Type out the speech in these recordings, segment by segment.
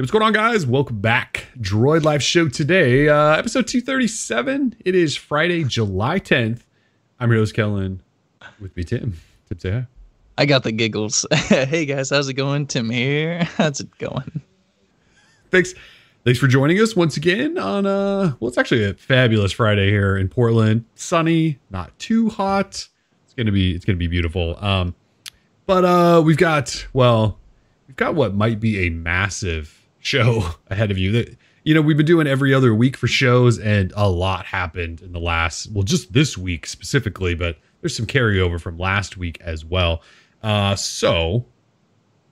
what's going on, guys? Welcome back. Droid Life Show today, uh, episode 237. It is Friday, July 10th. I'm your host, Kellen. With me, Tim. Tim, say hi. I got the giggles. hey guys, how's it going? Tim here. How's it going? Thanks. Thanks for joining us once again on uh well it's actually a fabulous Friday here in Portland. Sunny, not too hot. It's gonna be it's gonna be beautiful. Um but uh we've got well we've got what might be a massive show ahead of you. That you know, we've been doing every other week for shows and a lot happened in the last well just this week specifically, but there's some carryover from last week as well. Uh so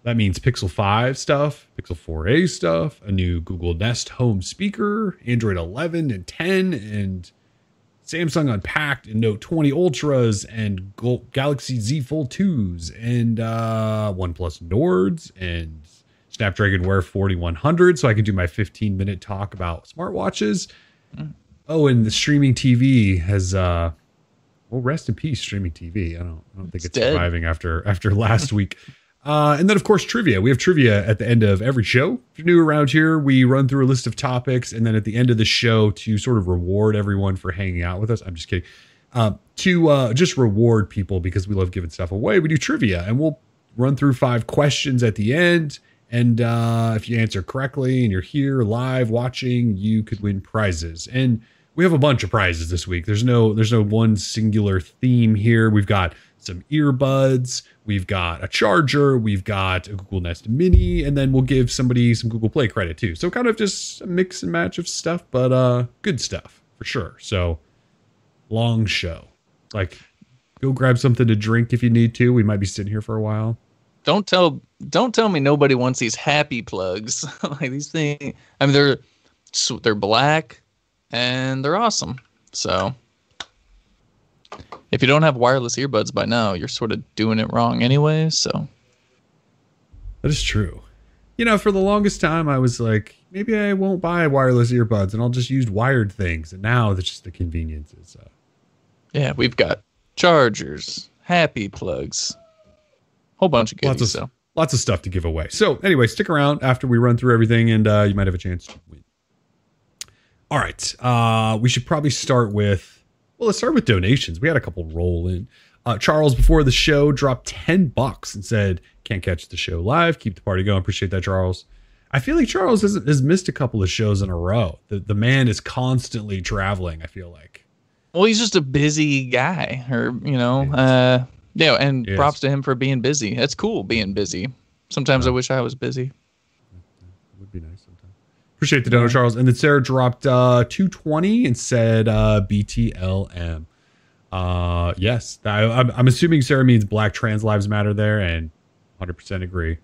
that means Pixel 5 stuff, Pixel 4a stuff, a new Google Nest home speaker, Android 11 and 10, and Samsung Unpacked and Note 20 Ultras, and Galaxy Z Fold 2s, and uh, OnePlus Nords, and Snapdragon Wear 4100. So I can do my 15 minute talk about smartwatches. Mm. Oh, and the streaming TV has. uh well, rest in peace, streaming TV. I don't, I don't think it's, it's surviving after after last week. Uh, and then, of course, trivia. We have trivia at the end of every show. If you're new around here, we run through a list of topics, and then at the end of the show, to sort of reward everyone for hanging out with us. I'm just kidding. Uh, to uh, just reward people because we love giving stuff away, we do trivia, and we'll run through five questions at the end. And uh, if you answer correctly and you're here live watching, you could win prizes. And we have a bunch of prizes this week. There's no there's no one singular theme here. We've got some earbuds, we've got a charger, we've got a Google Nest Mini, and then we'll give somebody some Google Play credit too. So kind of just a mix and match of stuff, but uh good stuff for sure. So long show. Like go grab something to drink if you need to. We might be sitting here for a while. Don't tell don't tell me nobody wants these happy plugs. like these things I mean they're they're black and they're awesome. So if you don't have wireless earbuds by now, you're sort of doing it wrong anyway. So that is true. You know, for the longest time, I was like, maybe I won't buy wireless earbuds and I'll just use wired things. And now it's just the conveniences. Uh, yeah, we've got chargers, happy plugs, whole bunch of goodies. Lots of, so. lots of stuff to give away. So anyway, stick around after we run through everything, and uh, you might have a chance to win. All right, uh, we should probably start with well, let's start with donations. We had a couple roll in. Uh, Charles, before the show, dropped 10 bucks and said, Can't catch the show live. Keep the party going. Appreciate that, Charles. I feel like Charles has, has missed a couple of shows in a row. The, the man is constantly traveling, I feel like. Well, he's just a busy guy, or, you know, uh, yeah, and props to him for being busy. That's cool being busy. Sometimes I wish I was busy. It would be nice. Sometimes. Appreciate the donor. Charles. And then Sarah dropped uh, 220 and said uh, BTLM. Uh, yes, I, am I'm assuming Sarah means Black Trans Lives Matter there, and 100% agree.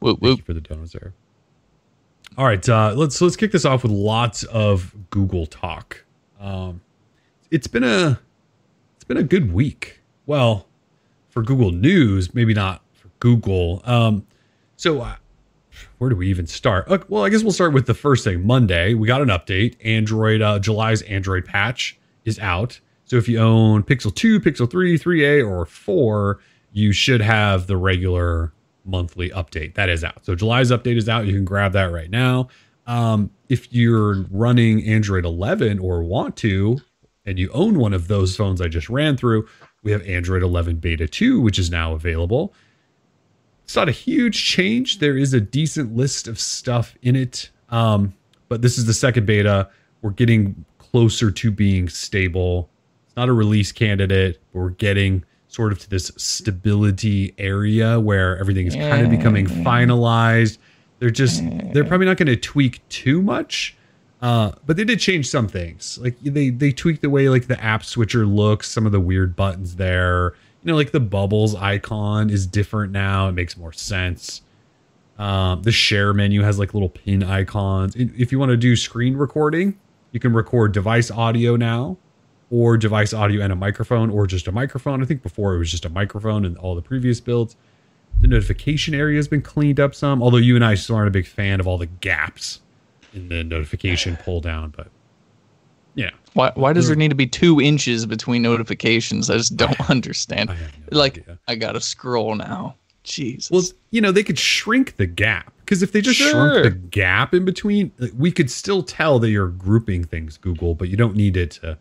Whoop, whoop. Thank you for the donor, Sarah. All right, uh, let's let's kick this off with lots of Google talk. Um, it's been a it's been a good week. Well, for Google News, maybe not for Google. Um, so uh, where do we even start? Uh, well, I guess we'll start with the first thing. Monday, we got an update. Android, uh, July's Android patch is out. So if you own Pixel 2, Pixel 3, 3A, or 4, you should have the regular monthly update. That is out. So July's update is out. You can grab that right now. Um, if you're running Android 11 or want to, and you own one of those phones I just ran through, we have Android 11 Beta 2, which is now available. It's not a huge change. There is a decent list of stuff in it. Um, but this is the second beta. We're getting closer to being stable. It's not a release candidate, but we're getting sort of to this stability area where everything is kind of becoming finalized. They're just they're probably not going to tweak too much. Uh, but they did change some things. Like they they tweaked the way like the app switcher looks, some of the weird buttons there you know, like the bubbles icon is different now. It makes more sense. Um, the share menu has like little pin icons. If you want to do screen recording, you can record device audio now, or device audio and a microphone, or just a microphone. I think before it was just a microphone and all the previous builds. The notification area has been cleaned up some, although you and I still aren't a big fan of all the gaps in the notification pull down, but yeah. Why why does there need to be two inches between notifications? I just don't understand. I no like idea. I gotta scroll now. Jesus. Well, you know, they could shrink the gap because if they just Sure. shrunk the gap in between, we could still tell that you're grouping things, Google, but you don't need it to.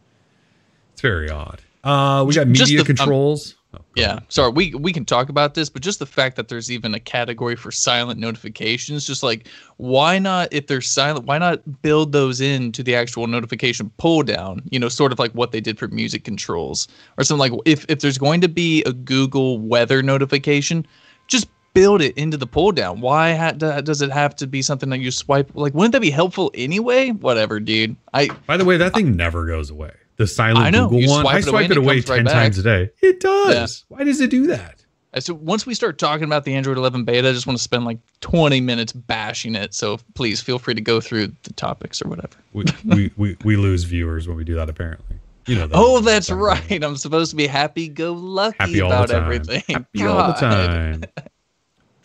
It's very odd. Uh, we got media the- um, controls. Oh, Yeah, ahead. sorry. We we can talk about this, but just the fact that there's even a category for silent notifications, just like why not if they're silent, why not build those into the actual notification pull down? You know, sort of like what they did for music controls or something like if if there's going to be a Google weather notification, just build it into the pull down. Why ha- does it have to be something that you swipe? Like, wouldn't that be helpful anyway? Whatever, dude. I By the way, that thing never goes away. The silent I know. Google You one, swipe I it away swipe it it away comes right 10 times a day. It does. Why does it do that? So once we start talking about the Android 11 beta, I just want to spend like 20 minutes bashing it. So please feel free to go through the topics or whatever. We, we, we, we lose viewers when we do that, apparently. You know that. Oh, that's right. I'm supposed to be happy go lucky Happy about everything. Happy all the time.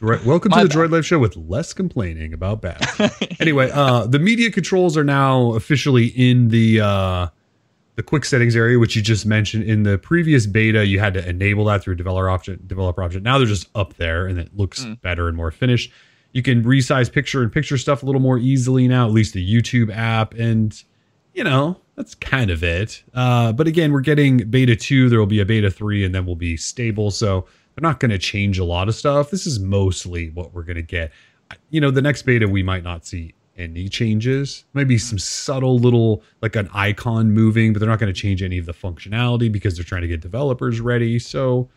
Welcome My to the bad. Droid Life Show with less complaining about bad. anyway, uh, the media controls are now officially in the uh, the quick settings area, which you just mentioned in the previous beta. You had to enable that through developer option. Developer option. Now they're just up there, and it looks Mm. better and more finished. You can resize picture and picture stuff a little more easily now. At least the YouTube app, and you know that's kind of it. Uh, but again, we're getting beta two. There will be a beta three, and then we'll be stable. So they're not going to change a lot of stuff. This is mostly what we're going to get. You know, the next beta we might not see any changes. Maybe some subtle little like an icon moving, but they're not going to change any of the functionality because they're trying to get developers ready. So,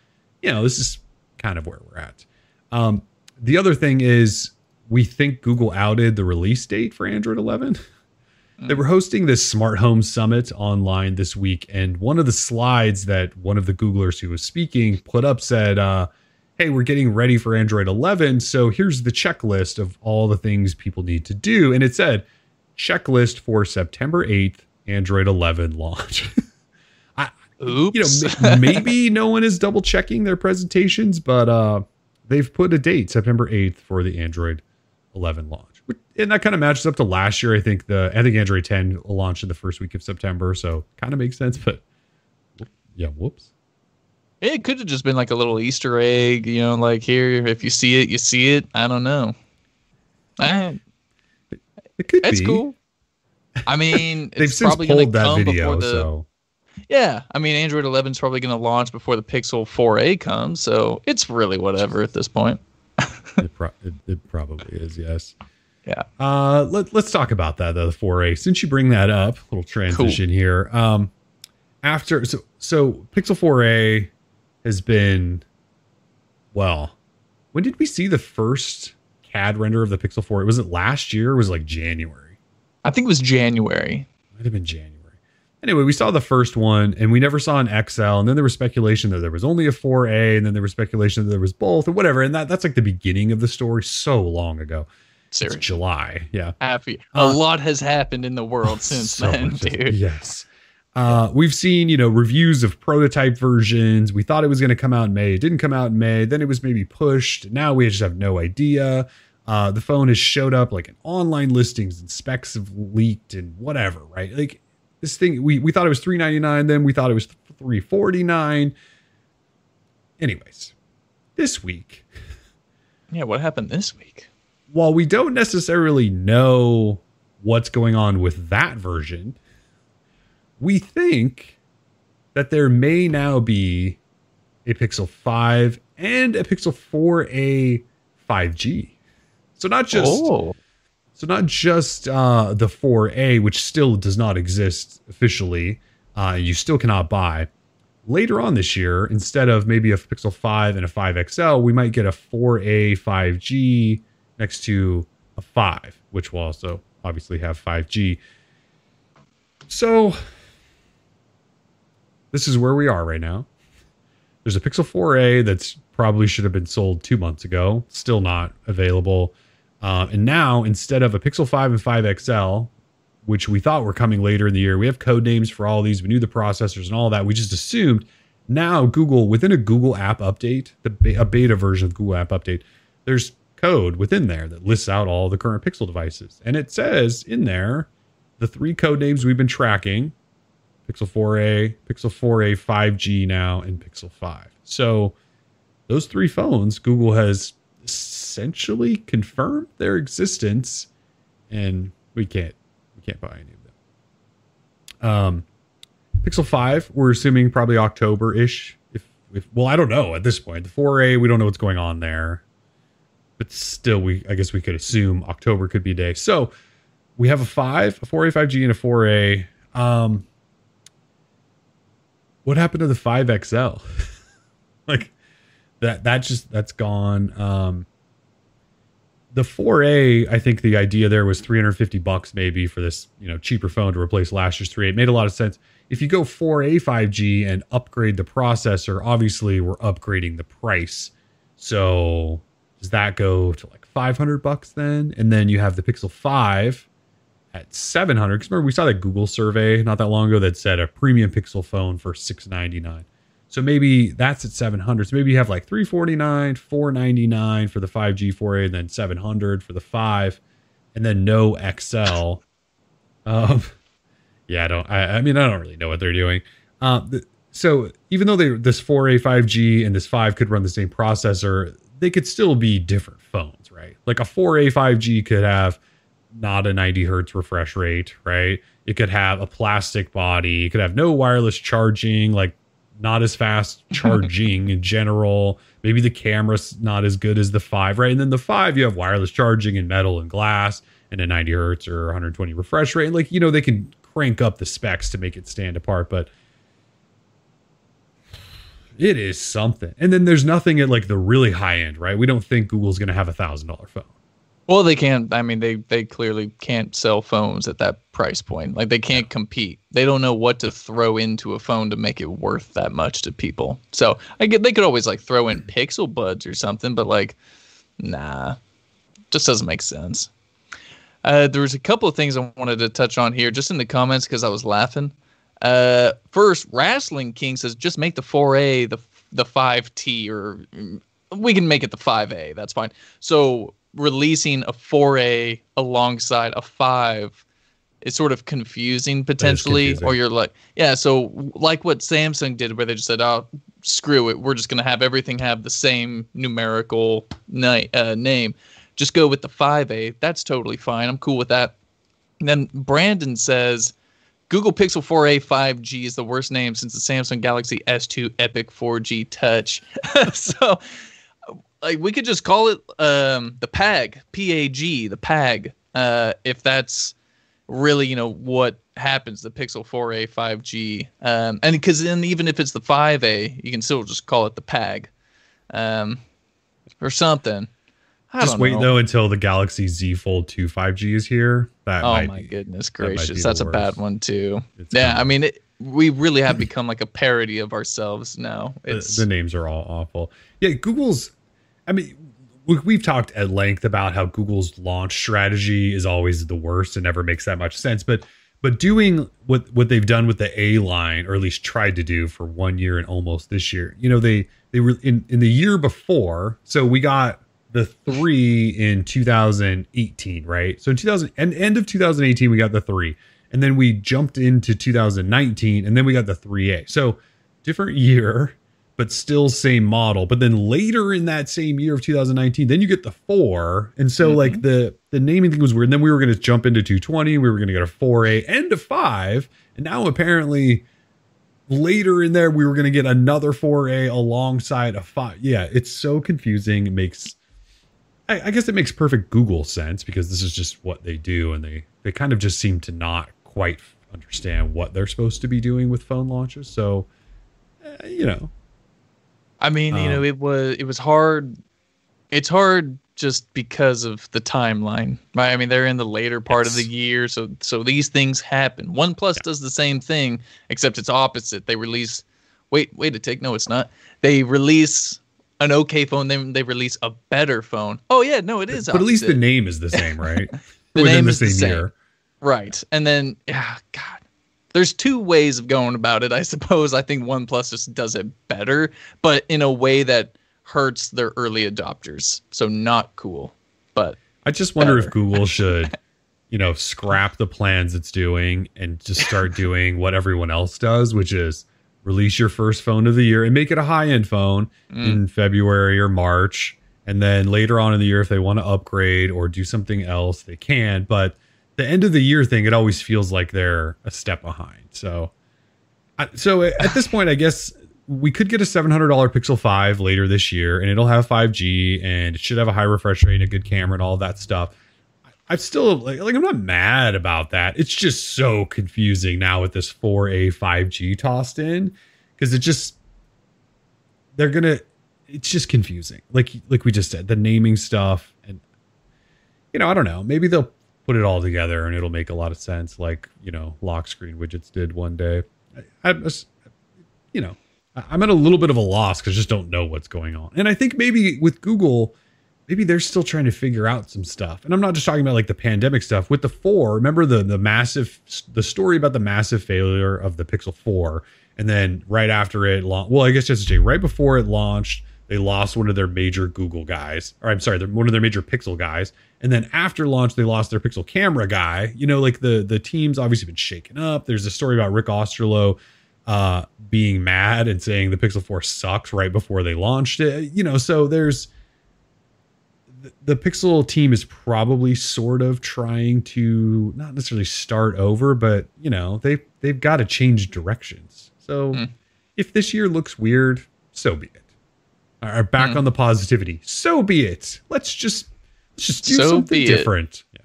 you know, this is kind of where we're at. Um, the other thing is we think Google outed the release date for Android 11. They were hosting this smart home summit online this week, and one of the slides that one of the Googlers who was speaking put up said, uh, Hey, we're getting ready for Android 11. So here's the checklist of all the things people need to do. And it said, checklist for September 8th, Android 11 launch. Oops. you know, maybe no one is double checking their presentations, but uh, they've put a date, September 8th, for the Android 11 launch. And that kind of matches up to last year. I think the I think Android 10 launched in the first week of September, so kind of makes sense. But yeah, whoops. It could have just been like a little Easter egg, you know, like here, if you see it, you see it. I don't know. Eh, It could it's be. cool. I mean, They've it's since probably pulled that video, the. so Yeah, I mean, Android 11 is probably going to launch before the Pixel 4a comes, so it's really whatever at this point. it, pro- it, it probably is. Yes. Yeah. Uh, let, let's talk about that though, the 4A. Since you bring that up, little transition here. Um, after so so Pixel 4A has been well. When did we see the first CAD render of the Pixel 4? It Was it last year? Or was it like January? I think it was January. Might have been January. Anyway, we saw the first one and we never saw an XL. And then there was speculation that there was only a 4A, and then there was speculation that there was both or whatever. And that, that's like the beginning of the story so long ago. It's July. Yeah. Happy. Uh, a lot has happened in the world since So then, much- dude. Yes. Uh, we've seen, you know, reviews of prototype versions. We thought it was going to come out in May. It didn't come out in May. Then it was maybe pushed. Now we just have no idea. Uh, the phone has showed up like in online listings and specs have leaked and whatever, right? Like this thing, we, we thought it was three ninety nine. Then we thought it was three forty nine. Anyways, this week, Yeah, what happened this week? while we don't necessarily know what's going on with that version, we think that there may now be a Pixel 5 and a Pixel 4a 5G. So not just oh, so not just uh, the 4A, which still does not exist officially, uh, you still cannot buy. Later on this year, instead of maybe a Pixel 5 and a 5XL, we might get a 4A 5G next to a 5, which will also obviously have 5G. So this is where we are right now. There's a Pixel 4A that's probably should have been sold two months ago, still not available. Uh, and now, instead of a Pixel 5 and 5 XL, which we thought were coming later in the year, we have code names for all these. We knew the processors and all that. We just assumed now Google, within a Google app update, the a beta version of Google app update, there's code within there that lists out all the current Pixel devices. And it says in there the three code names we've been tracking Pixel 4a, Pixel 4a 5G now, and Pixel 5. So those three phones, Google has essentially confirmed their existence, and we can't we can't buy any of them. Um, Pixel Five, we're assuming probably October ish. If if well, I don't know at this point. The 4A, we don't know what's going on there, but still, we I guess we could assume October could be a day. So we have a five, a 4A 5G, and a 4A. Um, what happened to the 5XL? like that that just that's gone. Um, the 4A, I think the idea there was 350 bucks maybe for this, you know, cheaper phone to replace last year's 3A. It made a lot of sense. If you go 4A 5G and upgrade the processor, obviously we're upgrading the price. So does that go to like 500 bucks then? And then you have the Pixel 5 at 700 because remember we saw that google survey not that long ago that said a premium pixel phone for 699 so maybe that's at 700 so maybe you have like 349 499 for the 5g 4a and then 700 for the 5 and then no xl um yeah i don't i, I mean i don't really know what they're doing. Um so even though they this 4a 5g and this 5 could run the same processor they could still be different phones right? Like a 4a 5g could have not a 90 hertz refresh rate, right? It could have a plastic body. It could have no wireless charging, like not as fast charging in general. Maybe the camera's not as good as the five, right? And then the five, you have wireless charging and metal and glass and a 90 hertz or 120 refresh rate. And like, you know, they can crank up the specs to make it stand apart, but it is something. And then there's nothing at like the really high end, right? We don't think Google's going to have a thousand dollar phone. Well, they can't. I mean, they they clearly can't sell phones at that price point. Like they can't compete. They don't know what to throw into a phone to make it worth that much to people. So I get they could always like throw in Pixel Buds or something, but like, nah, just doesn't make sense. Uh, there was a couple of things I wanted to touch on here, just in the comments because I was laughing. Uh, first, Wrestling King says just make the 4A the the 5T, or we can make it the 5A. That's fine. So releasing a 4A alongside a 5 is sort of confusing potentially confusing. or you're like yeah so like what Samsung did where they just said oh screw it we're just going to have everything have the same numerical ni- uh, name just go with the 5A that's totally fine I'm cool with that and then Brandon says Google Pixel 4a 5G is the worst name since the Samsung Galaxy S2 Epic 4G Touch. so like we could just call it um, the PAG, P A G, the PAG. Uh, if that's really you know what happens, the Pixel 4a 5G, um, and because then even if it's the 5a, you can still just call it the PAG, um, or something. I just wait know. though until the Galaxy Z Fold 2 5G is here. That oh my be, goodness gracious, that that's a bad one too. It's yeah, I mean, it, we really have become like a parody of ourselves now. It's, the, the names are all awful. Yeah, Google's I mean, we've talked at length about how Google's launch strategy is always the worst and never makes that much sense. But but doing what what they've done with the A line, or at least tried to do for one year and almost this year, you know, they they were in in the year before. So we got the three in 2018, right? So in 2000 and end of 2018, we got the three, and then we jumped into 2019, and then we got the 3A. So different year but still same model. But then later in that same year of 2019, then you get the four. And so mm-hmm. like the the naming thing was weird. And then we were going to jump into 220. We were going to get a 4A and a five. And now apparently later in there we were going to get another 4A alongside a five. Yeah, it's so confusing. It makes I, I guess it makes perfect Google sense because this is just what they do, and they they kind of just seem to not quite understand what they're supposed to be doing with phone launches. So, uh, you know, I mean, um, you know, um, it was it was hard. It's hard just because of the timeline, right? I mean, they're in the later part yes. of the year, so so these things happen. OnePlus yeah. does the same thing, except it's opposite. They release. Wait, wait a tick. No, it's not. They release an okay phone, then they release a better phone. Oh yeah, no, it is. But opposite. at least the name is the same, right? the Within name the is the same. year, right? And then, yeah, God, there's two ways of going about it, I suppose. I think OnePlus just does it better, but in a way that hurts their early adopters. So not cool. But I just wonder better. if Google should, you know, scrap the plans it's doing and just start doing what everyone else does, which is release your first phone of the year and make it a high end phone mm. in February or March And then later on in the year, if they want to upgrade or do something else, they can. But the end of the year thing, it always feels like they're a step behind. So, I- so at this point, I guess we could get a $700 Pixel 5 later this year, and it'll have 5G and it should have a high refresh rate and a good camera and all that stuff. I'm still like, like I'm not mad about that. It's just so confusing now with this 4A 5G tossed in because it just they're gonna it's just confusing. Like like we just said, the naming stuff and you know, I don't know. Maybe they'll put it all together and it'll make a lot of sense, like you know, lock screen widgets did one day. I, I you know, I'm at a little bit of a loss because I just don't know what's going on. And I think maybe with Google, maybe they're still trying to figure out some stuff. And I'm not just talking about like the pandemic stuff. With the four, remember the the massive the story about the massive failure of the Pixel Four, and then right after it, lau- well, I guess just to say, right before it launched, they lost one of their major Google guys, or I'm sorry, one of their major Pixel guys. And then after launch, they lost their Pixel camera guy. You know, like the the team's obviously been shaken up. There's a story about Rick Osterloh uh, being mad and saying the Pixel 4 sucks right before they launched it. You know, so there's the, the Pixel team is probably sort of trying to not necessarily start over, but you know, they they've got to change directions. So Hmm. if this year looks weird, so be it. Or back Hmm. on the positivity, so be it. Let's just let's just do So something it. different. Yeah.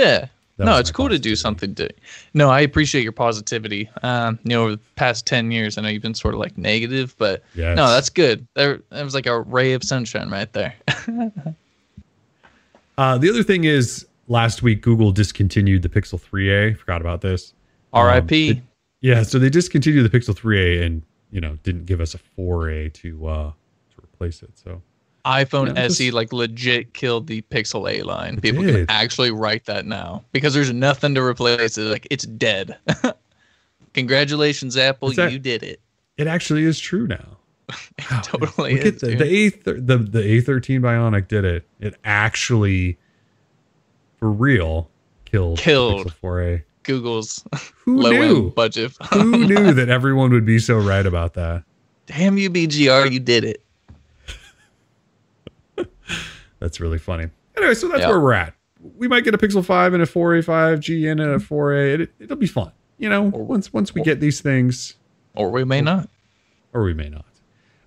Yeah. That no, it's cool to do something to. No, I appreciate your positivity. Um, you know, over the past ten years, I know you've been sort of like negative, but Yes. no, that's good. There, that was like a ray of sunshine right there. Uh, the other thing is, last week Google discontinued the Pixel 3a. Forgot about this. Um, R.I.P. it- yeah, so they discontinued the Pixel 3a and you know didn't give us a 4a to uh to replace it. So iPhone Yeah, SE just- like legit killed the Pixel A line. People did. can actually write that now because there's nothing to replace it. Like it's dead. Congratulations, Apple, that- you did it. it actually is true now. Wow, oh, totally Look is, at the, the A thir- the the A13 Bionic did it. It actually, for real, killed the Killed. Pixel 4a. Google's Who low knew? end budget. Who knew that everyone would be so right about that? Damn you, BGR, you did it. That's really funny. Anyway, so that's Yeah. where we're at. We might get a Pixel 5 and a 4A 5G and a 4A. It, it'll be fun. You know, Or- once once we or- get these things, Or we may not. or we may not.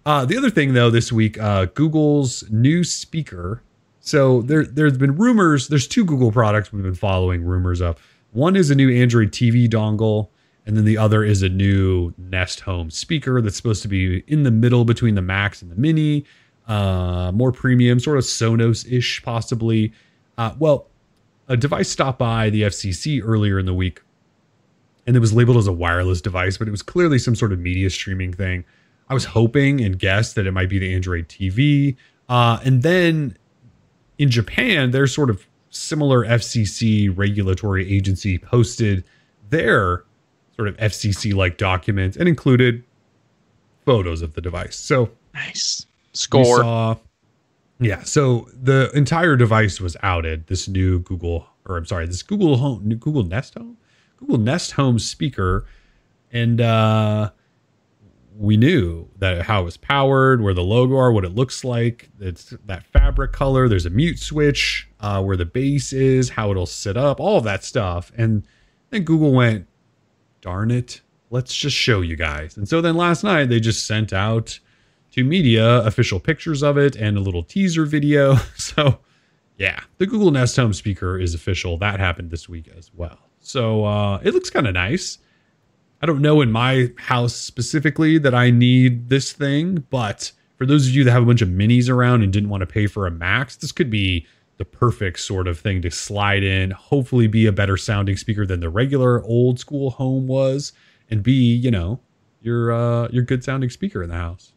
Uh, the other thing, though, this week, uh, Google's new speaker. So there, there's been rumors. There's two Google products we've been following rumors of. One is a new Android TV dongle, and then the other is a new Nest Home speaker that's supposed to be in the middle between the Max and the Mini, uh, more premium, sort of Sonos-ish, possibly. Uh, well, a device stopped by the FCC earlier in the week, and it was labeled as a wireless device, but it was clearly some sort of media streaming thing. I was hoping and guessed that it might be the Android TV. Uh, and then in Japan, their sort of similar FCC regulatory agency posted their sort of FCC like documents and included photos of the device. So Nice. Score. saw- yeah, so the entire device was outed. This new Google, or I'm sorry, this Google Home, Google Nest Home, Google Nest Home speaker, and uh, we knew that how it was powered, where the logo are, what it looks like. It's that fabric color. There's a mute switch, uh, where the base is, how it'll sit up, all of that stuff. And then Google went, darn it, let's just show you guys. And so then last night they just sent out to media official pictures of it and a little teaser video. So yeah, the Google Nest Home speaker is official. That happened this week as well. So uh, it looks kind of nice. I don't know in my house specifically that I need this thing, but for those of you that have a bunch of minis around and didn't want to pay for a max, this could be the perfect sort of thing to slide in, hopefully be a better sounding speaker than the regular old school home was, and be, you know, your uh your good sounding speaker in the house.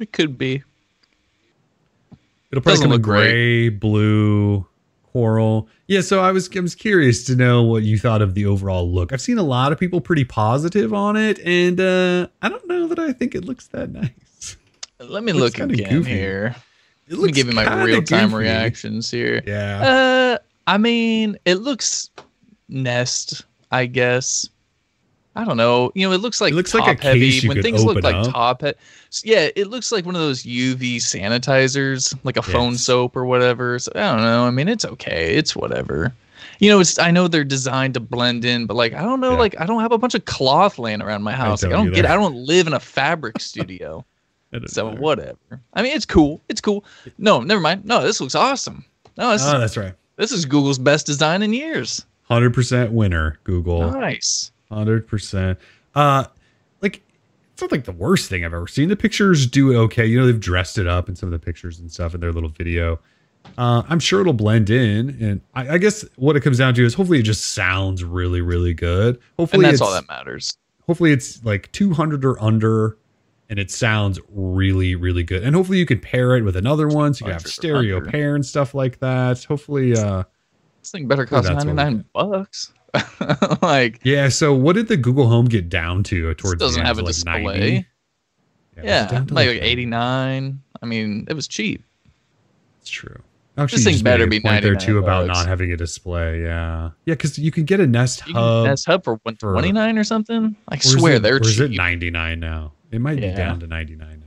It could be. It'll probably Doesn't come in look great. gray, blue, coral. Yeah, so I was I was curious to know what you thought of the overall look. I've seen a lot of people pretty positive on it, and uh I don't know that I think it looks that nice. Let me look again goofy. here. It Let me give you my real time reactions here. Yeah. Uh, I mean, it looks Nest, I guess. I don't know. You know, it looks like It looks top like a heavy. when things look like up. top he- Yeah, it looks like one of those UV sanitizers, like a phone soap or whatever. So I don't know. I mean, it's okay. It's whatever. You know, it's I know they're designed to blend in, but like I don't know, Yeah. like I don't have a bunch of cloth laying around my house. I don't don't get. I don't live in a fabric studio. So know. whatever. I mean, it's cool. It's cool. No, never mind. No, this looks awesome. No, this, Oh, that's right. this is Google's best design in years. Hundred percent winner, Google. Nice. Hundred percent. Uh, like it's not like the worst thing I've ever seen. The pictures do it okay. You know, they've dressed it up in some of the pictures and stuff in their little video. Uh, I'm sure it'll blend in, and I, I guess what it comes down to is hopefully it just sounds really, really good. And Hopefully, that's it's, all that matters. hopefully it's like 200 or under, and it sounds really, really good. And hopefully you can pair it with another one, so you can have stereo pair and stuff like that. Hopefully, uh, This thing better cost that's what we 99 bucks. like yeah. So what did the Google Home get down to towards doesn't the end? have a like, display. 90? was it yeah, down to, like, 89. I mean, it was cheap. It's true. Actually, This thing better be point there 99 too about not having a display. Yeah, yeah, because you can get a Nest You Hub. Nest Hub for 129 or something. I or swear it- they're or is it 99 now? It might Yeah. be down to 99 now.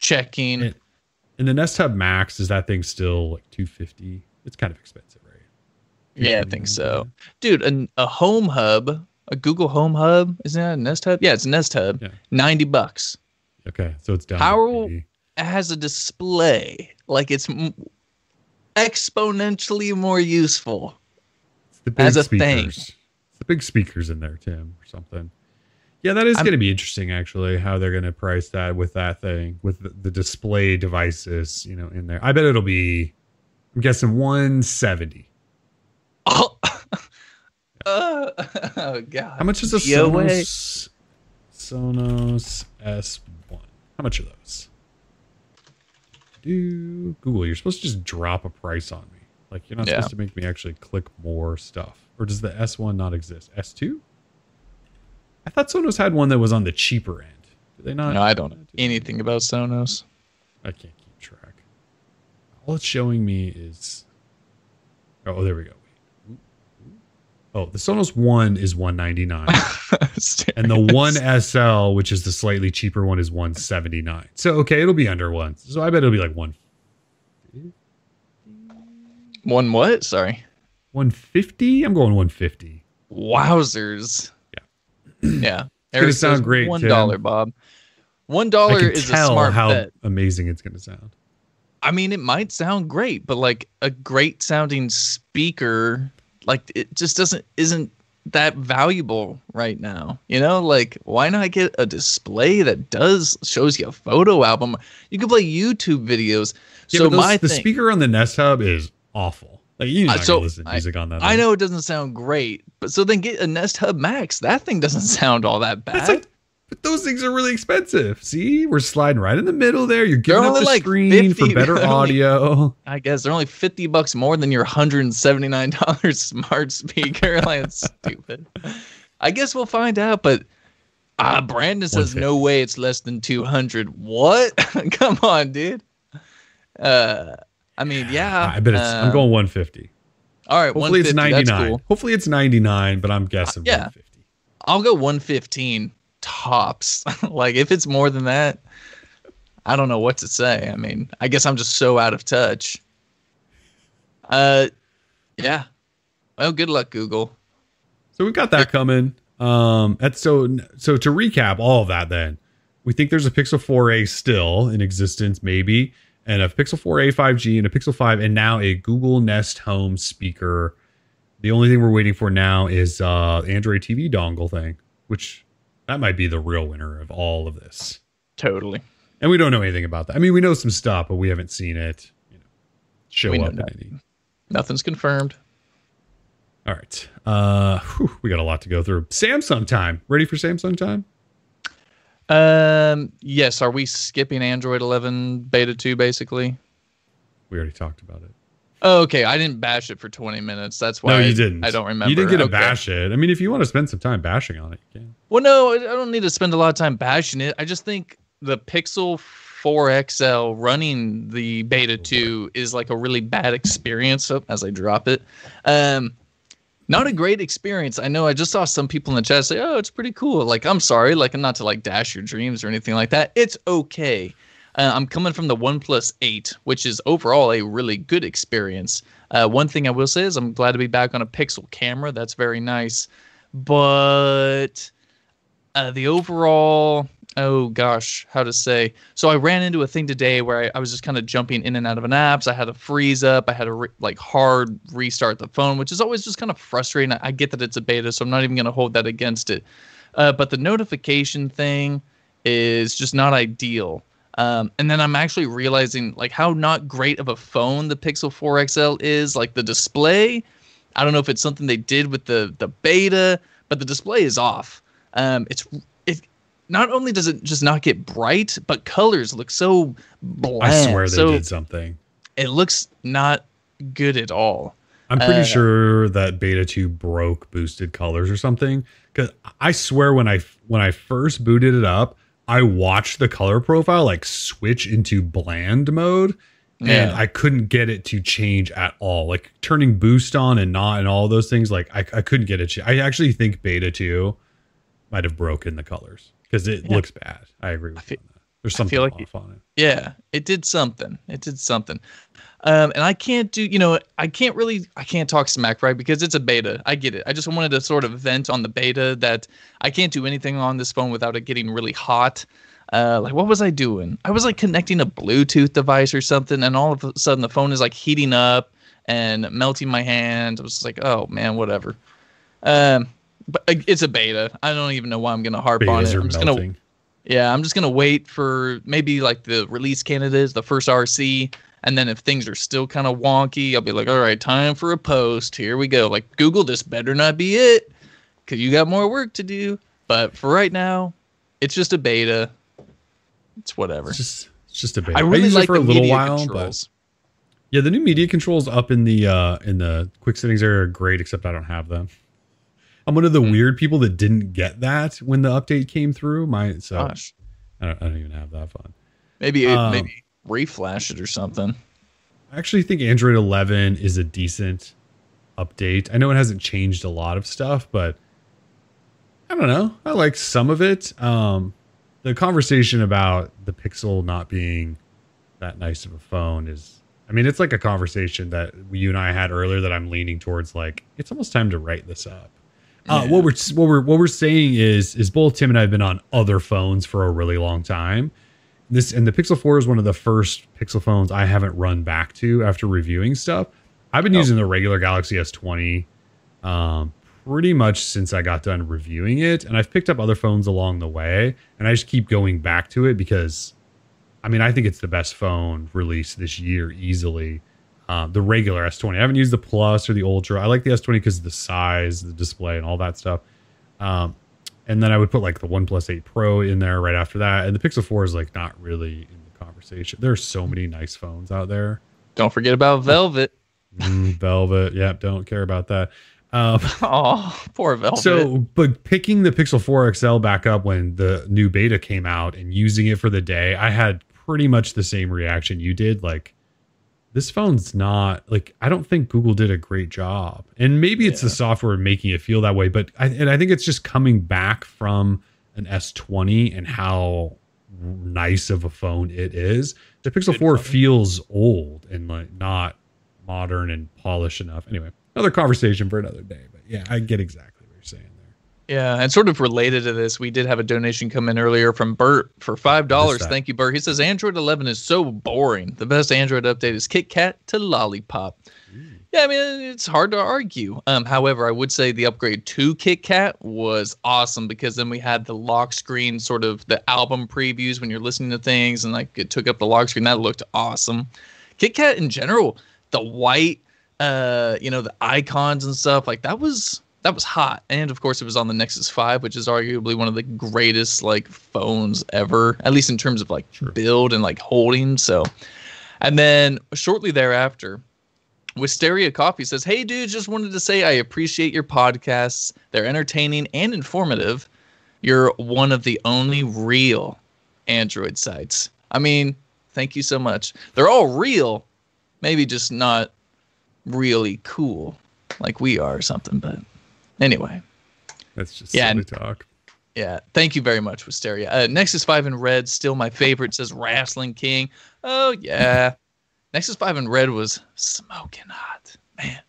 Checking. It- And the Nest Hub Max is that thing still like 250? It's kind of expensive? Yeah, I think so. Dude, an, a home hub, a Google Home Hub, isn't that a Nest Hub? Yeah, it's a Nest Hub. Yeah. 90 bucks. Okay, so it's down. How- It has a display. Like it's m- exponentially more useful. It's the big as a speakers. thing. It's the big speakers in there, Tim, or something. Yeah, that is going to be interesting, actually, how they're going to price that with that thing, with the, the display devices, you know, in there. I bet it'll be, I'm guessing 170. Oh, uh, oh God. How much is a DOA? Sonos, Sonos S1? How much are those? Do Google, you're supposed to just drop a price on me. Like, you're not Yeah. supposed to make me actually click more stuff. Or does the S1 not exist? S2? I thought Sonos had one that was on the cheaper end. Do they not? No, I don't know anything about Sonos. I can't keep track. All it's showing me is. Oh, there we go. Oh, the Sonos One is one ninety nine, and the One SL, which is the slightly cheaper one, is one seventy nine. So okay, it'll be under one. So I bet it'll be like one One what? Sorry. one fifty. I'm going one fifty. Wowzers. Yeah. yeah. It's gonna sound great, One Bob. One I dollar is a smart how bet. amazing it's going to sound. I mean, it might sound great, but like a great sounding speaker, like it just doesn't isn't that valuable right now. You know, like why not get a display that does shows you a photo album? You can play YouTube videos. Yeah, so those- my the thing, speaker on the Nest Hub is awful. Like you're Uh, not so going to listen I- music on that. I thing. know it doesn't sound great, but so then get a Nest Hub Max. That thing doesn't sound all that bad. That's like, but those things are really expensive. See, we're sliding right in the middle there. You're giving up the like screen 50 for better they're only- audio. I guess they're only fifty bucks more than your hundred and seventy nine dollars smart speaker. like it's stupid. I guess we'll find out. But uh Brandon says no way it's less than two hundred. What? Come on, dude. Uh, I mean, yeah. I bet it's. I'm uh, going 150. All right, Hopefully it's 150, that's 99. cool. Hopefully it's 99, but I'm guessing yeah. 150. I'll go one fifteen tops. like if it's more than that, I don't know what to say. I mean, I guess I'm just so out of touch. Uh, yeah. Well, good luck, Google. So we've got that coming. Um, so so to recap all of that. Then we think there's a Pixel 4a still in existence, maybe, and a Pixel 4a 5G and a Pixel 5, and now a Google Nest Home speaker. The only thing we're waiting for now is uh Android TV dongle thing, which that might be the real winner of all of this. Totally. And we don't know anything about that. I mean, we know some stuff, but we haven't seen it. You know, show We up in nothing. Nothing's confirmed. All right. Uh, whew, we got a lot to go through. Samsung time. Ready for Samsung time? Um, yes. Are we skipping Android 11 beta 2 basically? We already talked about it. Oh, okay. I didn't bash it for 20 minutes. That's why no, I- you didn't. I don't remember. You didn't get to Okay. bash it. I mean, if you want to spend some time bashing on it, you can. Well, no, I don't need to spend a lot of time bashing it. I just think the Pixel 4 XL running the Beta 2 is like a really bad experience as I drop it. Um, not a great experience. I know I just saw some people in the chat say, "Oh, it's pretty cool." Like, I'm sorry, like not to like dash your dreams or anything like that. It's okay. Uh, I'm coming from the OnePlus 8, which is overall a really good experience. Uh, one thing I will say is I'm glad to be back on a Pixel camera. That's very nice, but uh, the overall oh gosh, how to say. So I ran into a thing today where I, I was just kind of jumping in and out of an apps. I had to freeze up. I had to re- like hard restart the phone, which is always just kind of frustrating. I, I get that it's a beta, so I'm not even going to hold that against it. Uh, but the notification thing is just not ideal. Um, and then I'm actually realizing like how not great of a phone the Pixel 4 XL is. Like the display, I don't know if it's something they did with the the beta, but the display is off. Um, it's it not only does it just not get bright, but colors look so bland. I swear they so did something. It looks not good at all. I'm pretty uh, sure that Beta 2 broke boosted colors or something. Cause I swear when I when I first booted it up, I watched the color profile like switch into bland mode. Yeah. And I couldn't get it to change at all. Like turning boost on and not and all those things, like I, I couldn't get it. To, I actually think Beta 2 might have broken the colors because it yeah. looks bad. I agree with you. There's something like off on it. Yeah, it did something. It did something. Um, and I can't do, you know, I can't really, I can't talk smack, right? Because it's a beta. I get it. I just wanted to sort of vent on the beta that I can't do anything on this phone without it getting really hot. Uh, like, what was I doing? I was like connecting a Bluetooth device or something, and all of a sudden the phone is like heating up and melting my hand. I was like, oh man, whatever. Um, but uh, it's a beta. I don't even know why I'm gonna harp Betas on it. I'm just melting. gonna yeah, I'm just gonna wait for maybe like the release candidates, the first RC, and then if things are still kind of wonky, I'll be like, all right, time for a post. Here we go. Like Google, this better not be it, because you got more work to do. But for right now, it's just a beta. It's whatever. It's just, it's just a beta. I really I like it for a little while, controls. but yeah, the new media controls up in the uh in the quick settings area are great, except I don't have them. I'm one of the mm. weird people that didn't get that when the update came through. My so Gosh. I don't, I don't even have that fun. Maybe um, maybe reflash it or something. I actually think Android 11 is a decent update. I know it hasn't changed a lot of stuff, but I don't know. I like some of it. Um, the conversation about the Pixel not being that nice of a phone is I mean, it's like a conversation that you and I had earlier that I'm leaning towards like it's almost time to write this up. Uh, what we're what we're what we're saying is is both Tim and I have been on other phones for a really long time. This and the Pixel 4 is one of the first Pixel phones I haven't run back to after reviewing stuff. I've been oh. using the regular Galaxy S20 um, pretty much since I got done reviewing it, and I've picked up other phones along the way, and I just keep going back to it because, I mean, I think it's the best phone released this year easily. Uh, the regular S20. I haven't used the Plus or the Ultra. I like the S20 because of the size, the display, and all that stuff. Um, and then I would put like the OnePlus 8 Pro in there right after that. And the Pixel 4 is like not really in the conversation. There's so many nice phones out there. Don't forget about Velvet. Mm, Velvet. Yep. Don't care about that. Um, oh, poor Velvet. So, but picking the Pixel 4 XL back up when the new beta came out and using it for the day, I had pretty much the same reaction you did. Like, this phone's not like I don't think Google did a great job. And maybe it's yeah. the software making it feel that way, but I and I think it's just coming back from an S20 and how nice of a phone it is. The Pixel 4 phone. feels old and like not modern and polished enough. Anyway, another conversation for another day, but yeah, I get exactly yeah, and sort of related to this, we did have a donation come in earlier from Bert for five dollars. Thank you, Bert. He says Android 11 is so boring. The best Android update is KitKat to Lollipop. Mm. Yeah, I mean it's hard to argue. Um, however, I would say the upgrade to KitKat was awesome because then we had the lock screen, sort of the album previews when you're listening to things, and like it took up the lock screen. That looked awesome. KitKat in general, the white, uh, you know, the icons and stuff like that was that was hot. And of course, it was on the Nexus 5, which is arguably one of the greatest like phones ever, at least in terms of like sure. build and like holding. So, and then shortly thereafter, Wisteria Coffee says, Hey, dude, just wanted to say I appreciate your podcasts. They're entertaining and informative. You're one of the only real Android sites. I mean, thank you so much. They're all real, maybe just not really cool. like we are or something. But anyway, That's just Yeah, silly talk. yeah. Thank you very much, Wisteria. Uh, Nexus Five in red, still my favorite. Says Wrestling King. Oh yeah, Nexus Five in red was smoking hot, man.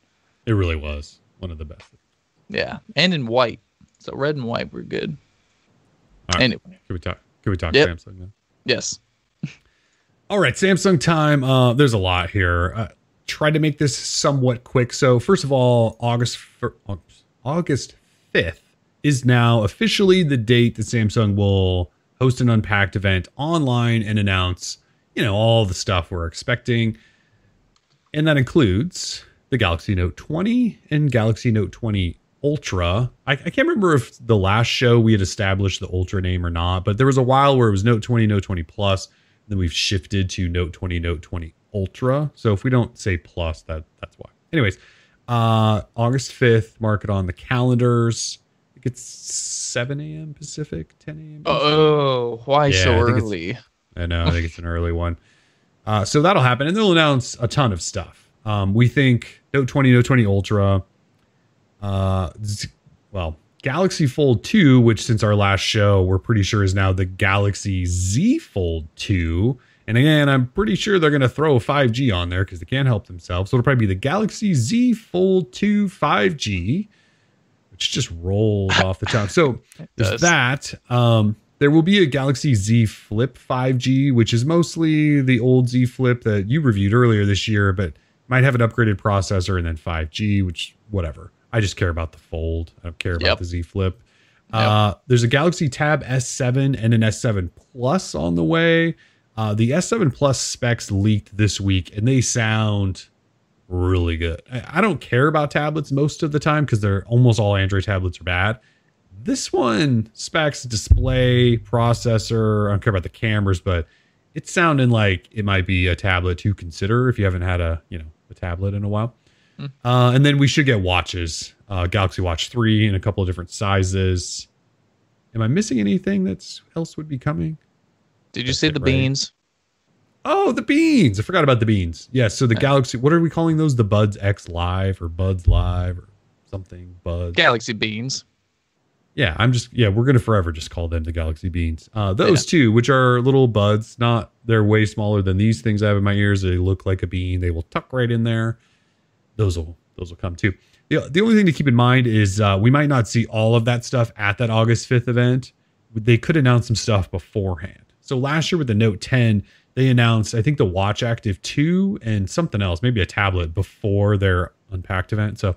It really was one of the best. Yeah, and in white. So red and white were good. Right. Anyway, Can we talk? Can we talk Yep. Samsung now? yes. All right, Samsung time. Uh, there's a lot here. Uh, try to make this somewhat quick. So first of all, August fir- August fifth is now officially the date that Samsung will host an Unpacked event online and announce, you know, all the stuff we're expecting, and that includes the Galaxy Note 20 and Galaxy Note 20 Ultra. I, I can't remember if the last show we had established the Ultra name or not, but there was a while where it was Note 20, Note 20 Plus. Then we've shifted to Note 20, Note 20 Ultra. So if we don't say plus, that that's why. Anyways, uh August 5th, mark it on the calendars. I think it's 7 a.m. Pacific, 10 a.m. Oh, why Yeah, so I early? I know. I think it's an early one. Uh, so that'll happen, and they'll announce a ton of stuff. Um, we think Note 20, Note 20 Ultra, uh, well, Galaxy Fold 2, which since our last show, we're pretty sure is now the Galaxy Z Fold 2. And again, I'm pretty sure they're going to throw 5G on there because they can't help themselves. So it'll probably be the Galaxy Z Fold 2 5G, which just rolled off the top. So there's does. that. Um, there will be a Galaxy Z Flip 5G, which is mostly the old Z Flip that you reviewed earlier this year, but might have an upgraded processor and then 5G, which whatever. I just care about the Fold. I don't care about Yep. the Z Flip. Uh, there's a Galaxy Tab S7 and an S7 Plus on the way. Uh, the S7 Plus specs leaked this week, and they sound really good. I, I don't care about tablets most of the time because they're almost all Android tablets are bad. This one specs display, processor. I don't care about the cameras, but it's sounding like it might be a tablet to consider if you haven't had a you know a tablet in a while. Uh, and then we should get watches, uh, Galaxy Watch three in a couple of different sizes. Am I missing anything that's else would be coming? Did you say the right? beans? Oh, the beans! I forgot about the beans. Yes, so the Galaxy. What are we calling those? The Buds X Live or Buds Live or something? Buds. Galaxy beans. Yeah, I'm just yeah, we're gonna forever just call them the Galaxy Beans. Uh, those two, which are little buds, not they're way smaller than these things I have in my ears. They look like a bean. They will tuck right in there. Those will those will come too. The, the only thing to keep in mind is uh, we might not see all of that stuff at that August 5th event. They could announce some stuff beforehand. So last year with the Note 10, they announced I think the Watch Active 2 and something else, maybe a tablet before their unpacked event. So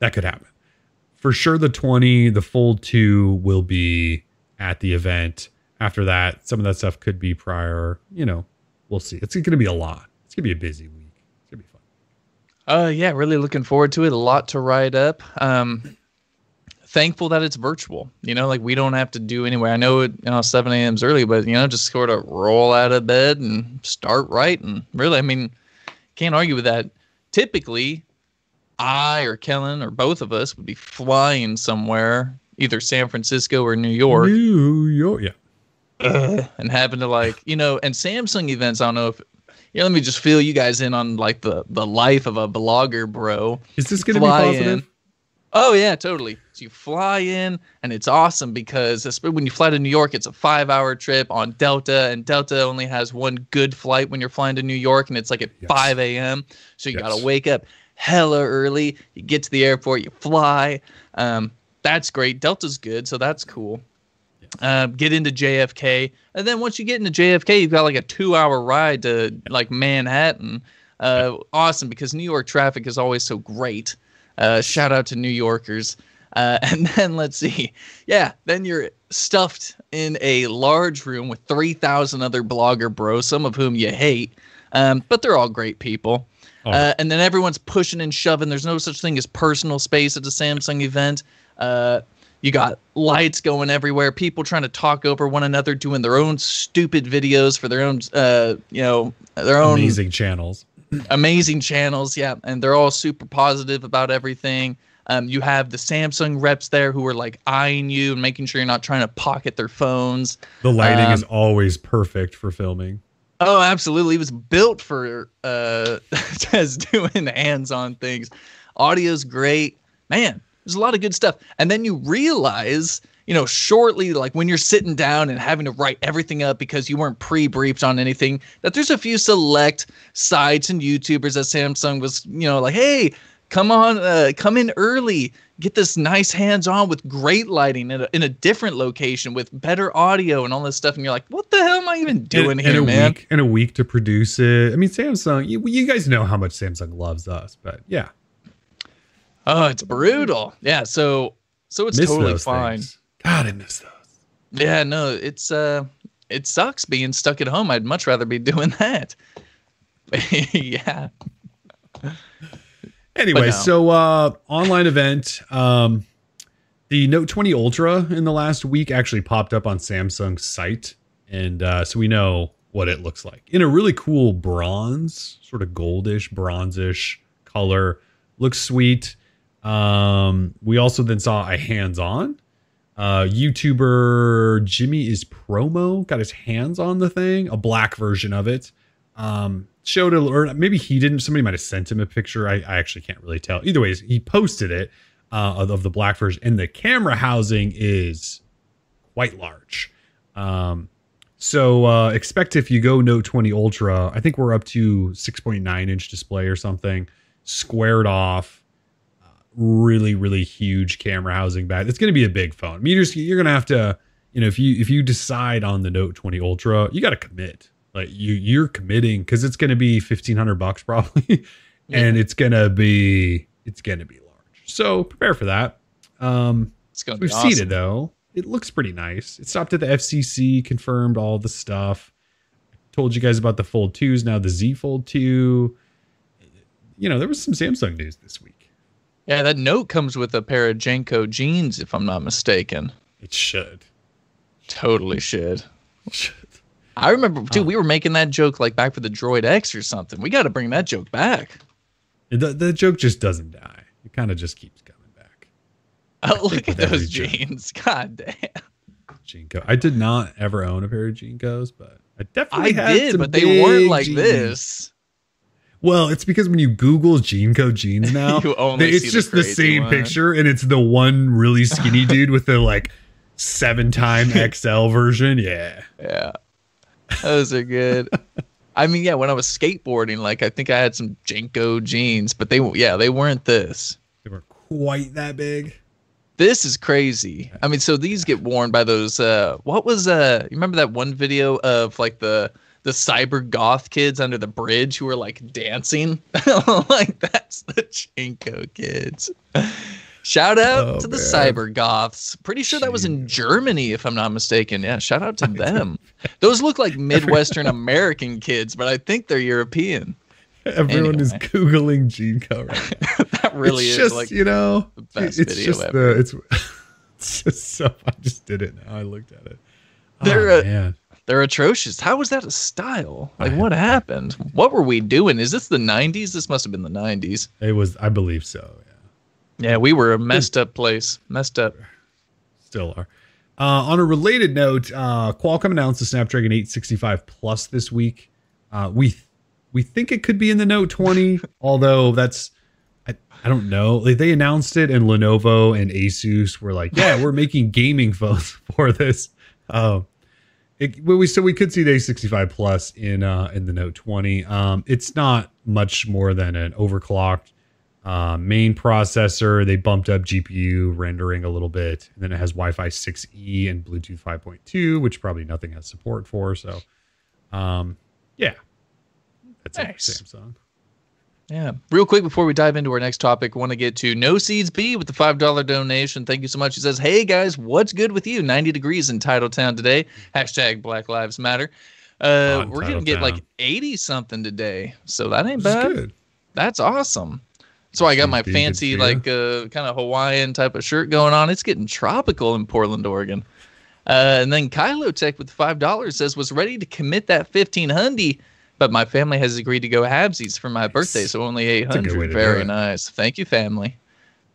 that could happen for sure the 20 the fold 2 will be at the event after that some of that stuff could be prior you know we'll see it's going to be a lot it's going to be a busy week it's going to be fun Uh, yeah, really looking forward to it. A lot to write up. Um, thankful that it's virtual. You know, like we don't have to do anywhere. I know it, you know, 7 a.m. is early, but you know, just sort of roll out of bed and start writing. Really, I mean, can't argue with that. Typically, I or Kellen or both of us would be flying somewhere, either San Francisco or New York. new york yeah uh, and having to like you know and samsung events i don't know if you know let me just fill you guys in on like the the life of a blogger bro is this going to be positive in. Oh yeah totally so you fly in and it's awesome because when you fly to new york it's a five hour trip on delta and delta only has one good flight when you're flying to new york and it's like at Yes. 5 a.m so you Yes. gotta wake up hella early you get to the airport you fly um, that's great delta's good so that's cool uh, get into JFK, and then once you get into JFK, you've got like a two-hour ride to like Manhattan. Uh, awesome because New York traffic is always so great. Uh, shout out to New Yorkers. Uh, and then let's see, yeah, then you're stuffed in a large room with three thousand other blogger bros, some of whom you hate, um, but they're all great people. Oh. Uh, and then everyone's pushing and shoving. There's no such thing as personal space at a Samsung event. Uh, you got lights going everywhere. People trying to talk over one another, doing their own stupid videos for their own, uh, you know, their own amazing channels amazing channels. Yeah, and they're all super positive about everything. Um, you have the Samsung reps there who are like eyeing you and making sure you're not trying to pocket their phones. the lighting Um, is always perfect for filming Oh, absolutely. It was built for uh just doing hands-on things. Audio's great. Man, there's a lot of good stuff. And then you realize, you know, shortly, like when you're sitting down and having to write everything up because you weren't pre-briefed on anything, that there's a few select sites and YouTubers that Samsung was, you know, like, hey, come on, uh, come in early, get this nice hands-on with great lighting in a, in a different location with better audio and all this stuff. And you're like, what the hell am I even doing in, here, in a man? week in a week to produce it. I mean, Samsung. You, you guys know how much Samsung loves us, but yeah, Oh, it's brutal. Yeah, so so it's miss totally fine. things. God, I miss those. Yeah, no, it's uh it sucks being stuck at home. I'd much rather be doing that. yeah. Anyway, no. so uh online event. Um the Note 20 Ultra in the last week actually popped up on Samsung's site. And uh so we know what it looks like. In a really cool bronze, sort of goldish, bronzish color. Looks sweet. Um we also then saw a hands-on uh YouTuber JimmyIsPromo got his hands on the thing, a black version of it. Um showed it or maybe he didn't somebody might have sent him a picture. I, I actually can't really tell. Either ways he posted it uh, of, of the black version and the camera housing is quite large. Um so uh expect if you go note 20 ultra i think we're up to 6.9 inch display or something squared off really really huge camera housing back it's going to be a big phone. I mean, you're, you're going to have to you know if you if you decide on the note 20 ultra you got to commit. Like you you're committing because it's going to be 1500 bucks probably. And it's going to be it's going to be large. So prepare for that. Um It's gonna be we've awesome. seen it though. It looks pretty nice. It stopped at the fcc confirmed all the stuff. Told you guys about the fold 2s now the z fold 2 you know there was some samsung news this week Yeah, that note comes with a pair of JNCO jeans, if I'm not mistaken. it should Totally should. should I remember, dude, Oh. we were making that joke like back for the Droid X or something. We got to bring that joke back. the, the joke just doesn't die it kind of just keeps coming back Oh, look at those joke. jeans. God damn. JNCO. I did not ever own a pair of JNCOs, but I I definitely had did, some but they weren't like jeans. this. Well, it's because when you Google JNCO jeans now, it's see the just the, same one. picture, and it's the one really skinny dude with the like seven time XL version. Yeah, Yeah. Those are good. I mean, yeah, when I was skateboarding, like I think I had some JNCO jeans, but they yeah, they weren't this. they weren't quite that big. This is crazy. I mean, so these get worn by those uh what was uh you remember that one video of like the the cyber goth kids under the bridge who are like dancing? like that's the Chinko kids. Shout out Oh, to the man. cyber goths. Pretty sure that was in Germany, if I'm not mistaken. Yeah, shout out to them. Those look like Midwestern American kids, but I think they're European. Everyone is Anyway. googling JNCO right that really it's is just like you know, the best it's video just ever. the it's. It's just so. I just did it now. I looked at it. They're, oh, uh, man. They're atrocious. How was that a style? Like, what happened? What were we doing? Is this the 90s? This must have been the 90s. It was. I believe so. Yeah. Yeah, we were a messed up place. Messed up. still are. Uh, on a related note, uh, Qualcomm announced the Snapdragon 865 Plus this week. Uh, we we think it could be in the Note 20, although that's I, I don't know. Like they announced it, and Lenovo and Asus were like, "Yeah, we're making gaming phones for this." Um, it, we so we could see the 865 Plus in uh, in the Note 20. Um, it's not much more than an overclocked uh, main processor. They bumped up GPU rendering a little bit, and then it has Wi-Fi 6E and Bluetooth 5.2, which probably nothing has support for. So, um, yeah, that's Nice. it Samsung. Yeah. Real quick before we dive into our next topic, want to get to No Seeds B with the $5 donation. Thank you so much. He says, Hey guys, what's good with you? 90 degrees in Titletown today. Hashtag Black Lives Matter. Uh, we're going to get like 80 something today. So that ain't bad. good. That's awesome. So I got my to be good fancy, like, uh, kind of Hawaiian type of shirt going on. It's getting tropical in Portland, Oregon. Uh, and then Kylo Tech with five dollars says was ready to commit that fifteen hundy, but my family has agreed to go halvesies for my birthday, so only eight That's a good way hundred. to do Very nice. Thank you, family.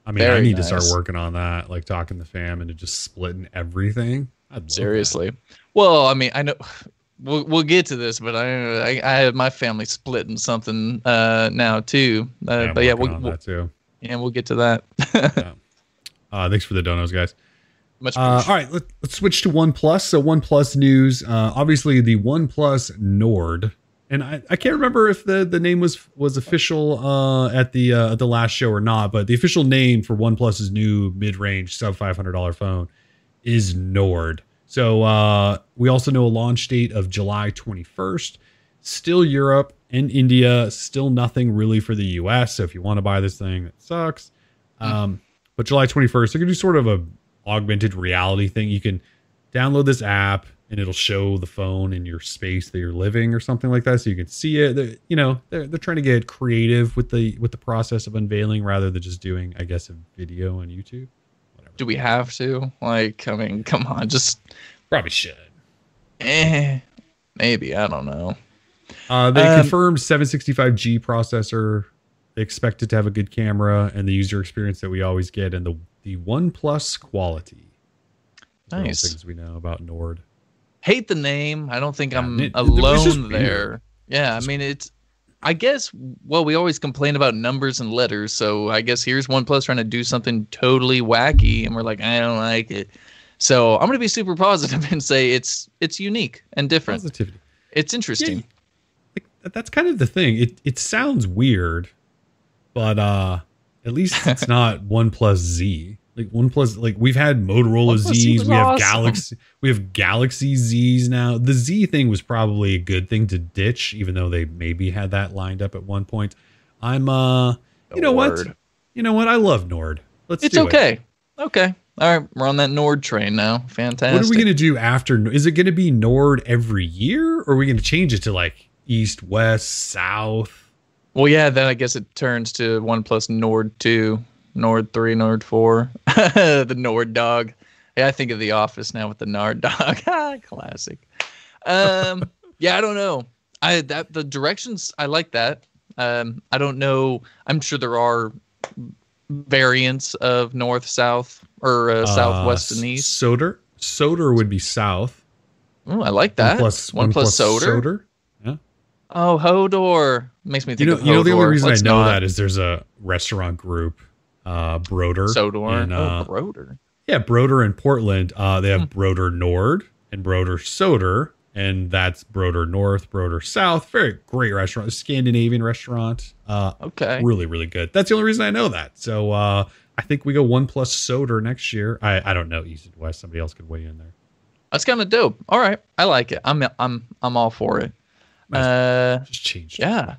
I mean, I Very need to start working on that, like talking to fam into just splitting everything. That. Seriously. Well, I mean, I know we'll we'll get to this, but I I, I have my family splitting something uh now too. Uh, Yeah, but yeah, we'll, we'll that too. yeah we'll get to that. Uh, thanks for the donos, guys. Much Uh, all appreciated. let, let's switch to OnePlus. So OnePlus news. Uh, obviously, the OnePlus Nord, and I, I can't remember if the, the name was was official uh, at the uh, at the last show or not. But the official name for OnePlus's new mid range sub five hundred dollar phone is Nord. So uh, we also know a launch date of July twenty first. Still Europe and India. Still nothing really for the US. So if you want to buy this thing, that sucks. Um, but July 21st, they're gonna do sort of a augmented reality thing. You can download this app and it'll show the phone in your space that you're living or something like that, so you can see it. They're, you know, they're they're trying to get creative with the with the process of unveiling rather than just doing, I guess, a video on YouTube. Whatever. Do we have to? Like, I mean, come on, just Probably should. eh, maybe I don't know. Uh, they Um, confirmed 765G processor. They expect it to have a good camera and the user experience that we always get, and the the OnePlus quality. Those are all Nice. things we know about Nord. Hate the name. I don't think Yeah, I'm it- it was just alone there. Yeah, I mean it's. I guess well, we always complain about numbers and letters, so I guess here's OnePlus trying to do something totally wacky, and we're like, I don't like it. So I'm gonna be super positive and say it's it's unique and different. Positivity. It's interesting. like that's kind of the thing. It it sounds weird, but uh at least it's not one plus Z. Like one plus like we've had Motorola OnePlus Z Z's, was we have awesome. Galaxy we have Galaxy Z's now. The Z thing was probably a good thing to ditch, even though they maybe had that lined up at one point. I'm uh you know what? You know what? I love Nord. Let's It's do it. okay. Okay. All right, we're on that Nord train now. Fantastic. What are we gonna do after? Is it gonna be Nord every year, or are we gonna change it to like East, West, South? Well, yeah, then I guess it turns to OnePlus Nord 2, Nord 3, Nord 4. the Nord dog. Yeah, I think of The Office now with the Nord dog. Ah, Classic. Um, yeah, I don't know. I that the directions I like that. Um, I don't know. I'm sure there are variants of north, south, or uh, southwest and east. Soder. Soder would be south. Oh, I like that. One plus OnePlus Soder. Yeah. Oh, Hodor makes me You think know, of you know the only reason Let's I know not. that is there's a restaurant group, uh, Broder. Sodor. in, uh, oh, Broder. yeah, Broder in Portland. Uh, they have Hmm. Broder Nord and Broder Soder, and that's Broder North, Broder South. Very great restaurant, Scandinavian restaurant. Uh, Okay. really really good that's the only reason i know that so uh i think we go one plus Soder next year i i don't know east and west somebody else could weigh in there That's kind of dope. All right, I like it. I'm I'm I'm all for it. Nice. Uh, just changed yeah.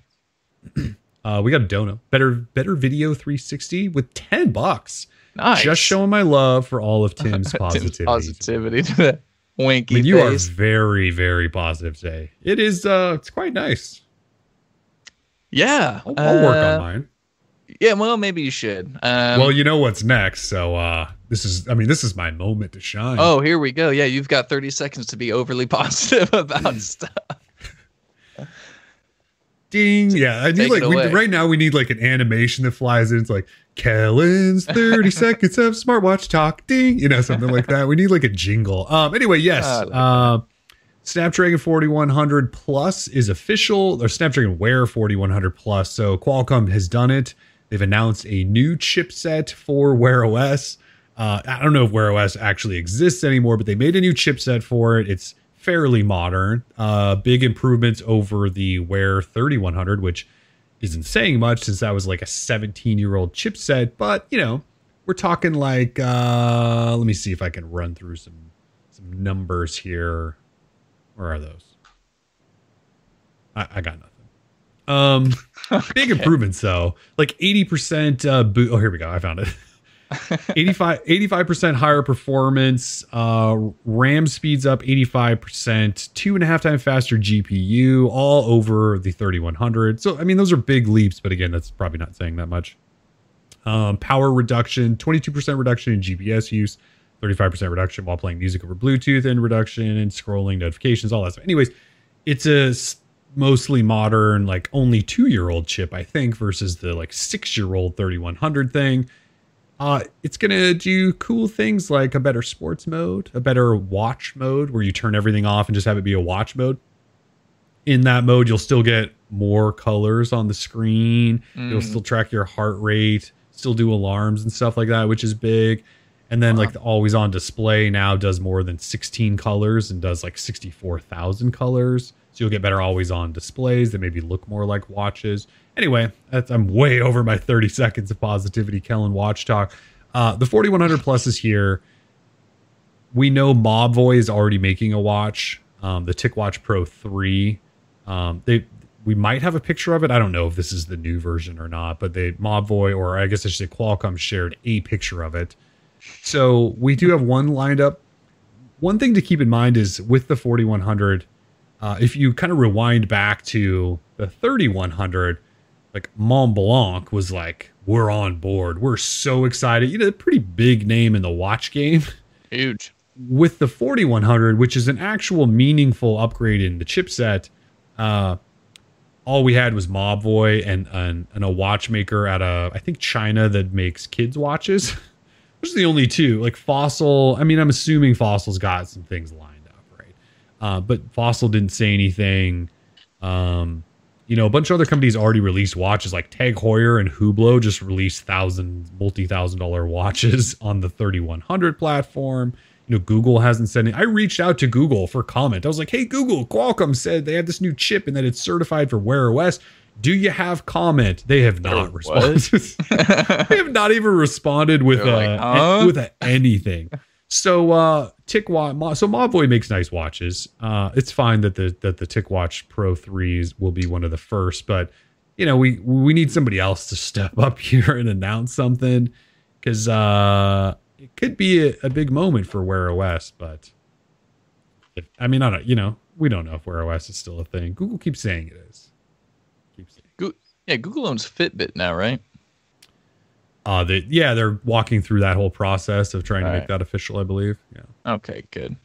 uh we got a dono better better video 360 with 10 bucks Nice. just showing my love for all of tim's Tim's positivity positivity to that winky I mean, you are very very positive today it is uh it's quite nice Yeah. i'll, I'll work uh, on mine Yeah. Well, maybe you should. Um, well you know what's next so uh this is i mean this is my moment to shine Oh, here we go. Yeah, you've got 30 seconds to be overly positive about stuff. Ding. Yeah. I need like we, right now we need like an animation that flies in. It's like Kellen's 30 seconds of smartwatch talk. Ding. You know, something like that. We need like a jingle. Um, anyway, yes. I uh, Snapdragon 4100 Plus is official, or Snapdragon Wear 4100 Plus. So Qualcomm has done it. They've announced a new chipset for Wear OS. Uh, I don't know if Wear OS actually exists anymore, but they made a new chipset for it. It's fairly modern. Uh, big improvements over the Wear 3100, which isn't saying much since that was like a 17 year old chipset. But you know, we're talking like uh, let me see if I can run through some some numbers here. Where are those? I, I got nothing. Um, big improvements though, like 80% uh, boot. Oh, here we go. I found it. 85 percent higher performance. Uh, RAM speeds up 85%, two and a half times faster GPU, all over the 3100. So, I mean, those are big leaps, but again, that's probably not saying that much. Um, power reduction, 22% reduction in GPS use, 35% reduction while playing music over Bluetooth, and reduction in scrolling notifications, all that stuff. Anyways, it's a mostly modern, like only two year old chip, I think, versus the like six year old 3100 thing. Uh, it's gonna do cool things like a better sports mode, a better watch mode where you turn everything off and just have it be a watch mode. in that mode, you'll still get more colors on the screen. You'll Mm. still track your heart rate, still do alarms and stuff like that, which is big. And then like the always on display now does more than 16 colors and does like 64,000 colors. So you'll get better always on displays that maybe look more like watches. Anyway, I'm way over my 30 seconds of positivity, Kellen Watch Talk. Uh, the 4100 Plus is here. We know Mobvoi is already making a watch, um, the TicWatch Pro 3. Um, they we might have a picture of it. I don't know if this is the new version or not, but they Mobvoi or I guess I should say Qualcomm shared a picture of it. So we do have one lined up. One thing to keep in mind is with the 4100, uh, if you kind of rewind back to the 3100, like Mont Blanc was like, "We're on board. We're so excited." You know, a pretty big name in the watch game. Huge. with the 4100 which is an actual meaningful upgrade in the chipset uh all we had was mobvoi and, and and a watchmaker at a i think china that makes kids watches those are the only two like fossil i mean i'm assuming fossil's got some things lined up right uh but fossil didn't say anything. Um you know a bunch of other companies already released watches like tag heuer and hublot just released thousand multi-thousand dollar watches on the 3100 platform. You know google hasn't said anything. i reached out to google for comment. I was like hey google qualcomm said they have this new chip and that it's certified for wear os do you have comment? They have not responded. They have not even responded with They're like, uh, huh? with a- anything so uh TicWatch Mo- so Mobvoi makes nice watches. Uh it's fine that the that the TicWatch Pro 3s will be one of the first, but you know, we we need somebody else to step up here and announce something cuz uh it could be a, a big moment for Wear OS, but if, I mean, I don't, you know, we don't know if Wear OS is still a thing. Google keeps saying it is. Keeps saying. Go- yeah, Google owns Fitbit now, right? Uh, they, yeah, they're walking through that whole process of trying to make Right. that official, I believe. Yeah. Okay, good.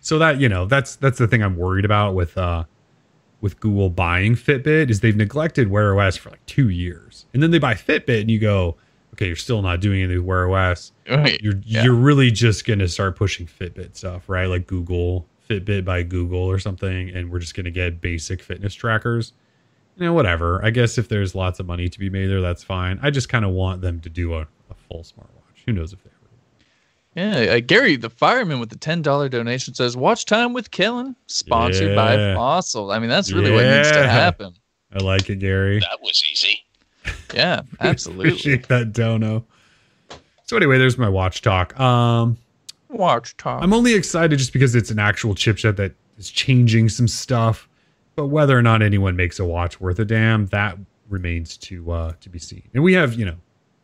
so that you know that's that's the thing i'm worried about with uh with google buying fitbit is they've neglected wear os for like two years and then they buy fitbit and you go okay you're still not doing anything with wear os Wait, you're yeah. you're really just gonna start pushing fitbit stuff right like google fitbit by google or something and we're just gonna get basic fitness trackers you know whatever i guess if there's lots of money to be made there that's fine i just kind of want them to do a, a full smartwatch who knows if they ever Yeah, uh, Gary, the fireman with the ten dollar donation says, "Watch time with Kellen, sponsored by Fossil." I mean, that's really what needs to happen. i like it gary That was easy. Yeah, absolutely. Appreciate that dono. So anyway, there's my watch talk. Um, Watch talk. I'm only excited just because it's an actual chipset that is changing some stuff. But whether or not anyone makes a watch worth a damn, that remains to uh, to be seen. And we have, you know,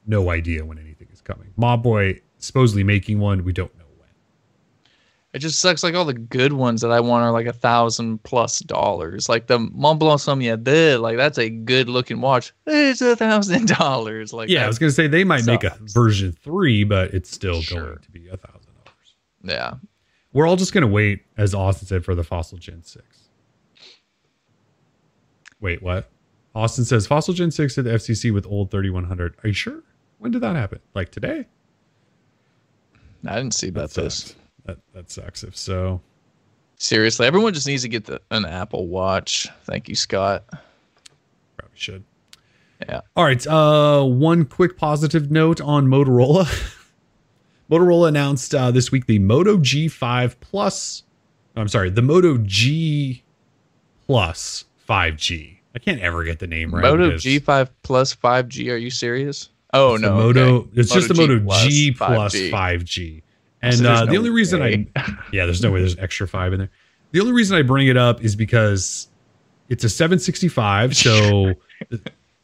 no idea when anything is coming. Mobvoi supposedly making one. We don't know when. It just sucks. Like all the good ones that I want are like a thousand plus dollars. Like the Mont Blanc Summit like that's a good looking watch. It's a thousand dollars. Like yeah, I was gonna say they might make a version three, but it's still Sure. going to be a thousand dollars. yeah. We're all just gonna wait, as Austin said, for the Fossil Gen six. Wait, what? Austin says Fossil Gen six at the FCC with old thirty one hundred. Are you sure? When did that happen? Like today? I didn't see about That this. That that sucks. If so, Seriously, everyone just needs to get the, an Apple Watch. Thank you, Scott. probably should. Yeah. All right. Uh, one quick positive note on Motorola. Motorola announced uh, this week the Moto G5 Plus. I'm sorry, the Moto G Plus 5G. I can't ever get the name right. Moto because G5 plus 5G. Are you serious? Oh it's no, Moto. okay. It's just the Moto Moto G plus Plus 5G. 5G. And there's uh, the no only reason way. I, yeah, there's no way there's extra five in there. The only reason I bring it up is because it's a 765. So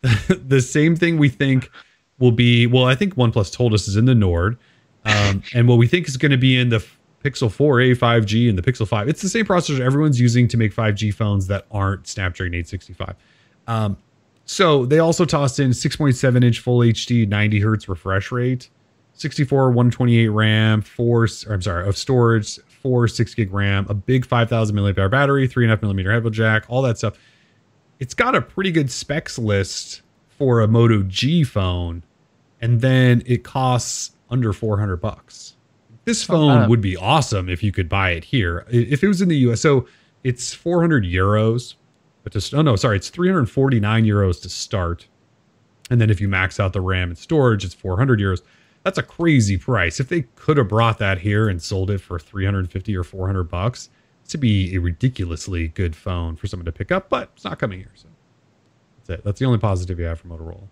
the same thing we think will be, well, I think OnePlus told us is in the Nord. Um, and what we think is going to be in the Pixel 4a 5G and the Pixel 5. It's the same processor everyone's using to make 5G phones that aren't Snapdragon 865. Um, so they also tossed in 6.7 inch full HD, 90 hertz refresh rate, 64, 128 RAM, four, I'm sorry, of storage, four, six gig RAM, a big 5,000 milliamp hour battery, three and a half millimeter headphone jack, all that stuff. It's got a pretty good specs list for a Moto G phone, and then it costs under 400 bucks. This phone would be awesome if you could buy it here. If it was in the US, so it's 400 euros but just oh no, sorry, it's 349 euros to start, and then if you max out the RAM and storage, it's 400 euros. That's a crazy price. If they could have brought that here and sold it for 350 or 400 bucks, this would be a ridiculously good phone for someone to pick up. But it's not coming here, so that's it. That's the only positive you have for Motorola.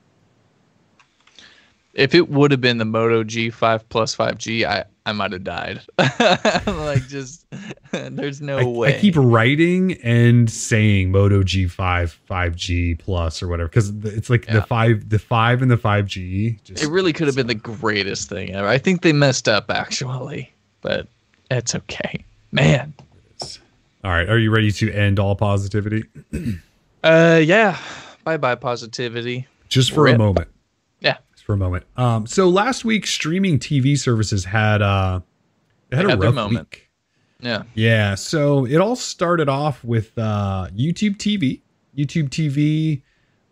If it would have been the Moto G5 plus 5G, I, I might have died. like, just, there's no I, way. I keep writing and saying Moto G5, 5G plus or whatever because it's like Yeah. the five, the five and the 5G. Just, it really could have been the greatest thing ever. I think they messed up, actually, but it's okay. Man. All right, are you ready to end all positivity? Uh, yeah. Bye bye, positivity. Just for a moment. For a moment. Um, so last week, streaming TV services had uh, had a had their rough moment. week. Yeah. Yeah, so it all started off with uh, YouTube TV. YouTube TV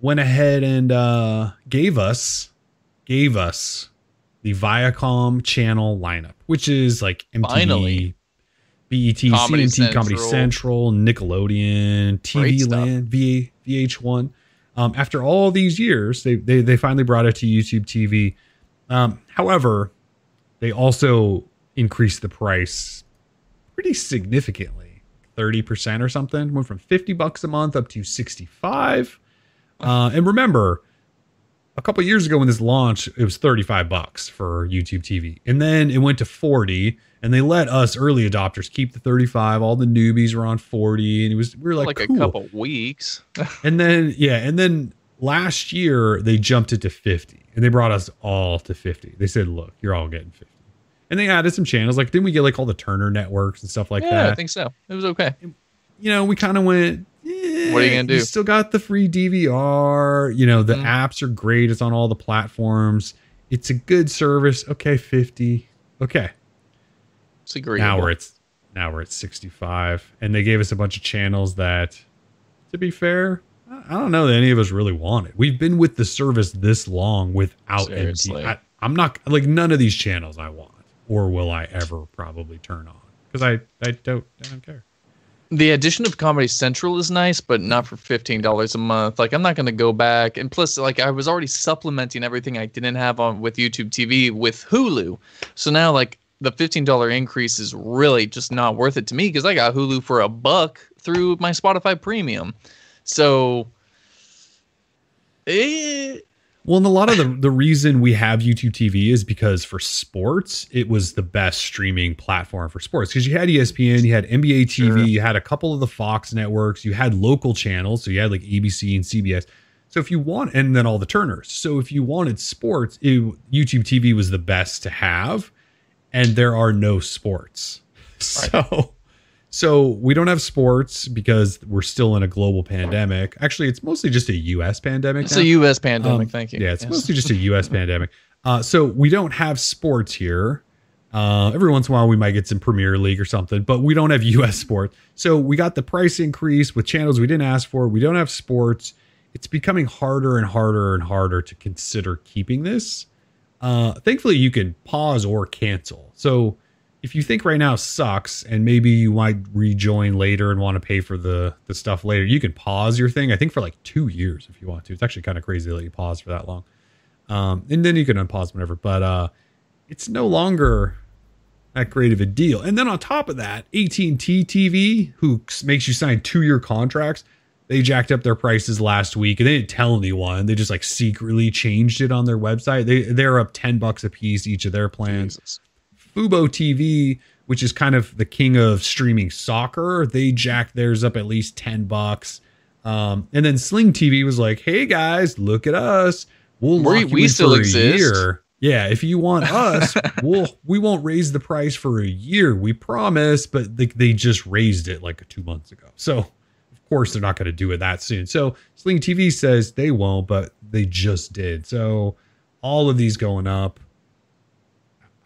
went ahead and uh, gave us gave us the Viacom channel lineup, which is like MTV, Finally. BET, Comedy CMT, Comedy Central. Central, Nickelodeon, TV. Land, VA, VH1. Um, after all these years, they, they they finally brought it to YouTube TV. Um, however, they also increased the price pretty significantly 30% or something went from 50 bucks a month up to 65 uh, and remember a couple years ago when this launched it was 35 bucks for youtube tv and then it went to 40 and they let us early adopters keep the 35 all the newbies were on 40 and it was we were like, Like, cool. a couple weeks. and then yeah and then last year they jumped it to 50 and they brought us all to 50 they said look you're all getting 50 and they added some channels like didn't we get like all the turner networks and stuff like yeah, that I think so. It was okay. you know, we kind of went. "Eh, What are you gonna do?" still got the free DVR. You know, the Mm. apps are great. It's on all the platforms. It's a good service. Okay, fifty. Okay, It's agreeable. now we're at now we're at sixty five, and they gave us a bunch of channels that, to be fair, I don't know that any of us really wanted. We've been with the service this long without Seriously. MT. I, I'm not like none of these channels I want, or will I ever probably turn on because I I don't I don't care. The addition of Comedy Central is nice, but not for fifteen dollars a month. Like I'm not gonna go back. And plus, like I was already supplementing everything I didn't have on with YouTube TV with Hulu. So now like the fifteen dollar increase is really just not worth it to me because I got Hulu for a buck through my Spotify Premium. So eh, Well, and a lot of the the reason we have YouTube TV is because for sports, it was the best streaming platform for sports because you had ESPN, you had NBA TV, Sure. you had a couple of the Fox networks, you had local channels, so you had like ABC and CBS. So if you want, and then all the Turners. So if you wanted sports, it, YouTube TV was the best to have, and there are no sports. So. So we don't have sports because we're still in a global pandemic. Actually, it's mostly just a U.S. pandemic. it's now. a U.S. pandemic. Um, thank you. Yeah, it's Yes. mostly just a U.S. pandemic. Uh, so we don't have sports here. Uh, every once in a while, we might get some Premier League or something, but we don't have U.S. sports. So we got the price increase with channels we didn't ask for. We don't have sports. It's becoming harder and harder and harder to consider keeping this. Uh, thankfully, you can pause or cancel. So if you think right now sucks and maybe you might rejoin later and want to pay for the the stuff later, you can pause your thing. I think for like two years if you want to. It's actually kind of crazy that you pause for that long. Um, and then you can unpause whenever. But uh, it's no longer that great of a deal. And then on top of that, AT and T TV, who makes you sign two year contracts, they jacked up their prices last week and they didn't tell anyone. They just like secretly changed it on their website. They they're up ten bucks a piece each of their plans. Jesus. Fubo TV, which is kind of the king of streaming soccer, they jacked theirs up at least 10 bucks. Um, and then Sling TV was like, hey guys, look at us. We'll We- lock you we in still for a exist." year. Yeah, if you want us, we'll we won't raise the price for a year. We promise, but they, they just raised it like two months ago. So course they're not going to do it that soon. So Sling TV says they won't, but they just did. So all of these going up.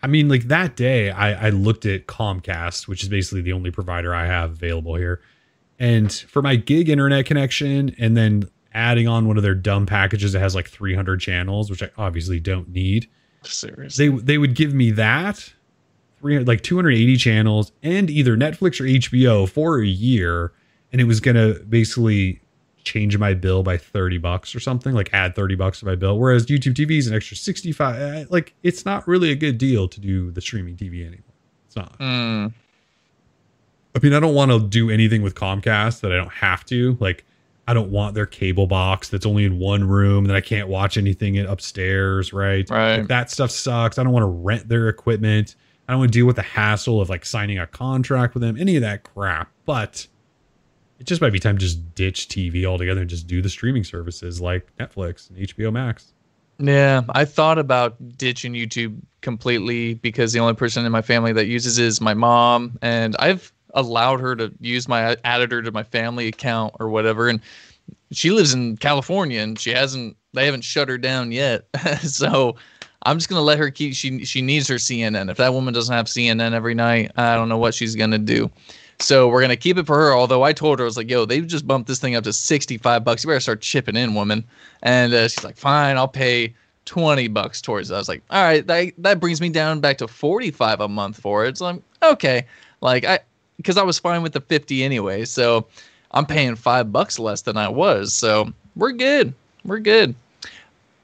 I mean, like that day, I, I looked at Comcast, which is basically the only provider I have available here. And for my gig internet connection, and then adding on one of their dumb packages that has like 300 channels, which I obviously don't need, Seriously. they they would give me that, 300, like 280 channels, and either Netflix or HBO for a year, and it was gonna basically change my bill by 30 bucks or something, like add 30 bucks to my bill. Whereas YouTube TV is an extra 65. eh, Like it's not really a good deal to do the streaming TV anymore. It's not. Mm, I mean, I don't want to do anything with Comcast that I don't have to. Like, I don't want their cable box that's only in one room that I can't watch anything in upstairs, right? Right. Like, that stuff sucks. I don't want to rent their equipment. I don't want to deal with the hassle of like signing a contract with them, any of that crap. But it just might be time to just ditch TV altogether and just do the streaming services like Netflix and HBO Max. yeah, I thought about ditching YouTube completely because the only person in my family that uses it is my mom, and I've allowed her to use my added her to my family account or whatever, and she lives in California and she hasn't they haven't shut her down yet, so. I'm just gonna let her keep. She she needs her CNN. If that woman doesn't have CNN every night, I don't know what she's gonna do. So we're gonna keep it for her. Although I told her I was like, "Yo, they've just bumped this thing up to 65 bucks. You better start chipping in, woman." And uh, she's like, "Fine, I'll pay 20 bucks towards it." I was like, "All right, that that brings me down back to 45 a month for it." So I'm okay. Like I, because I was fine with the 50 anyway. So I'm paying five bucks less than I was. So we're good. We're good.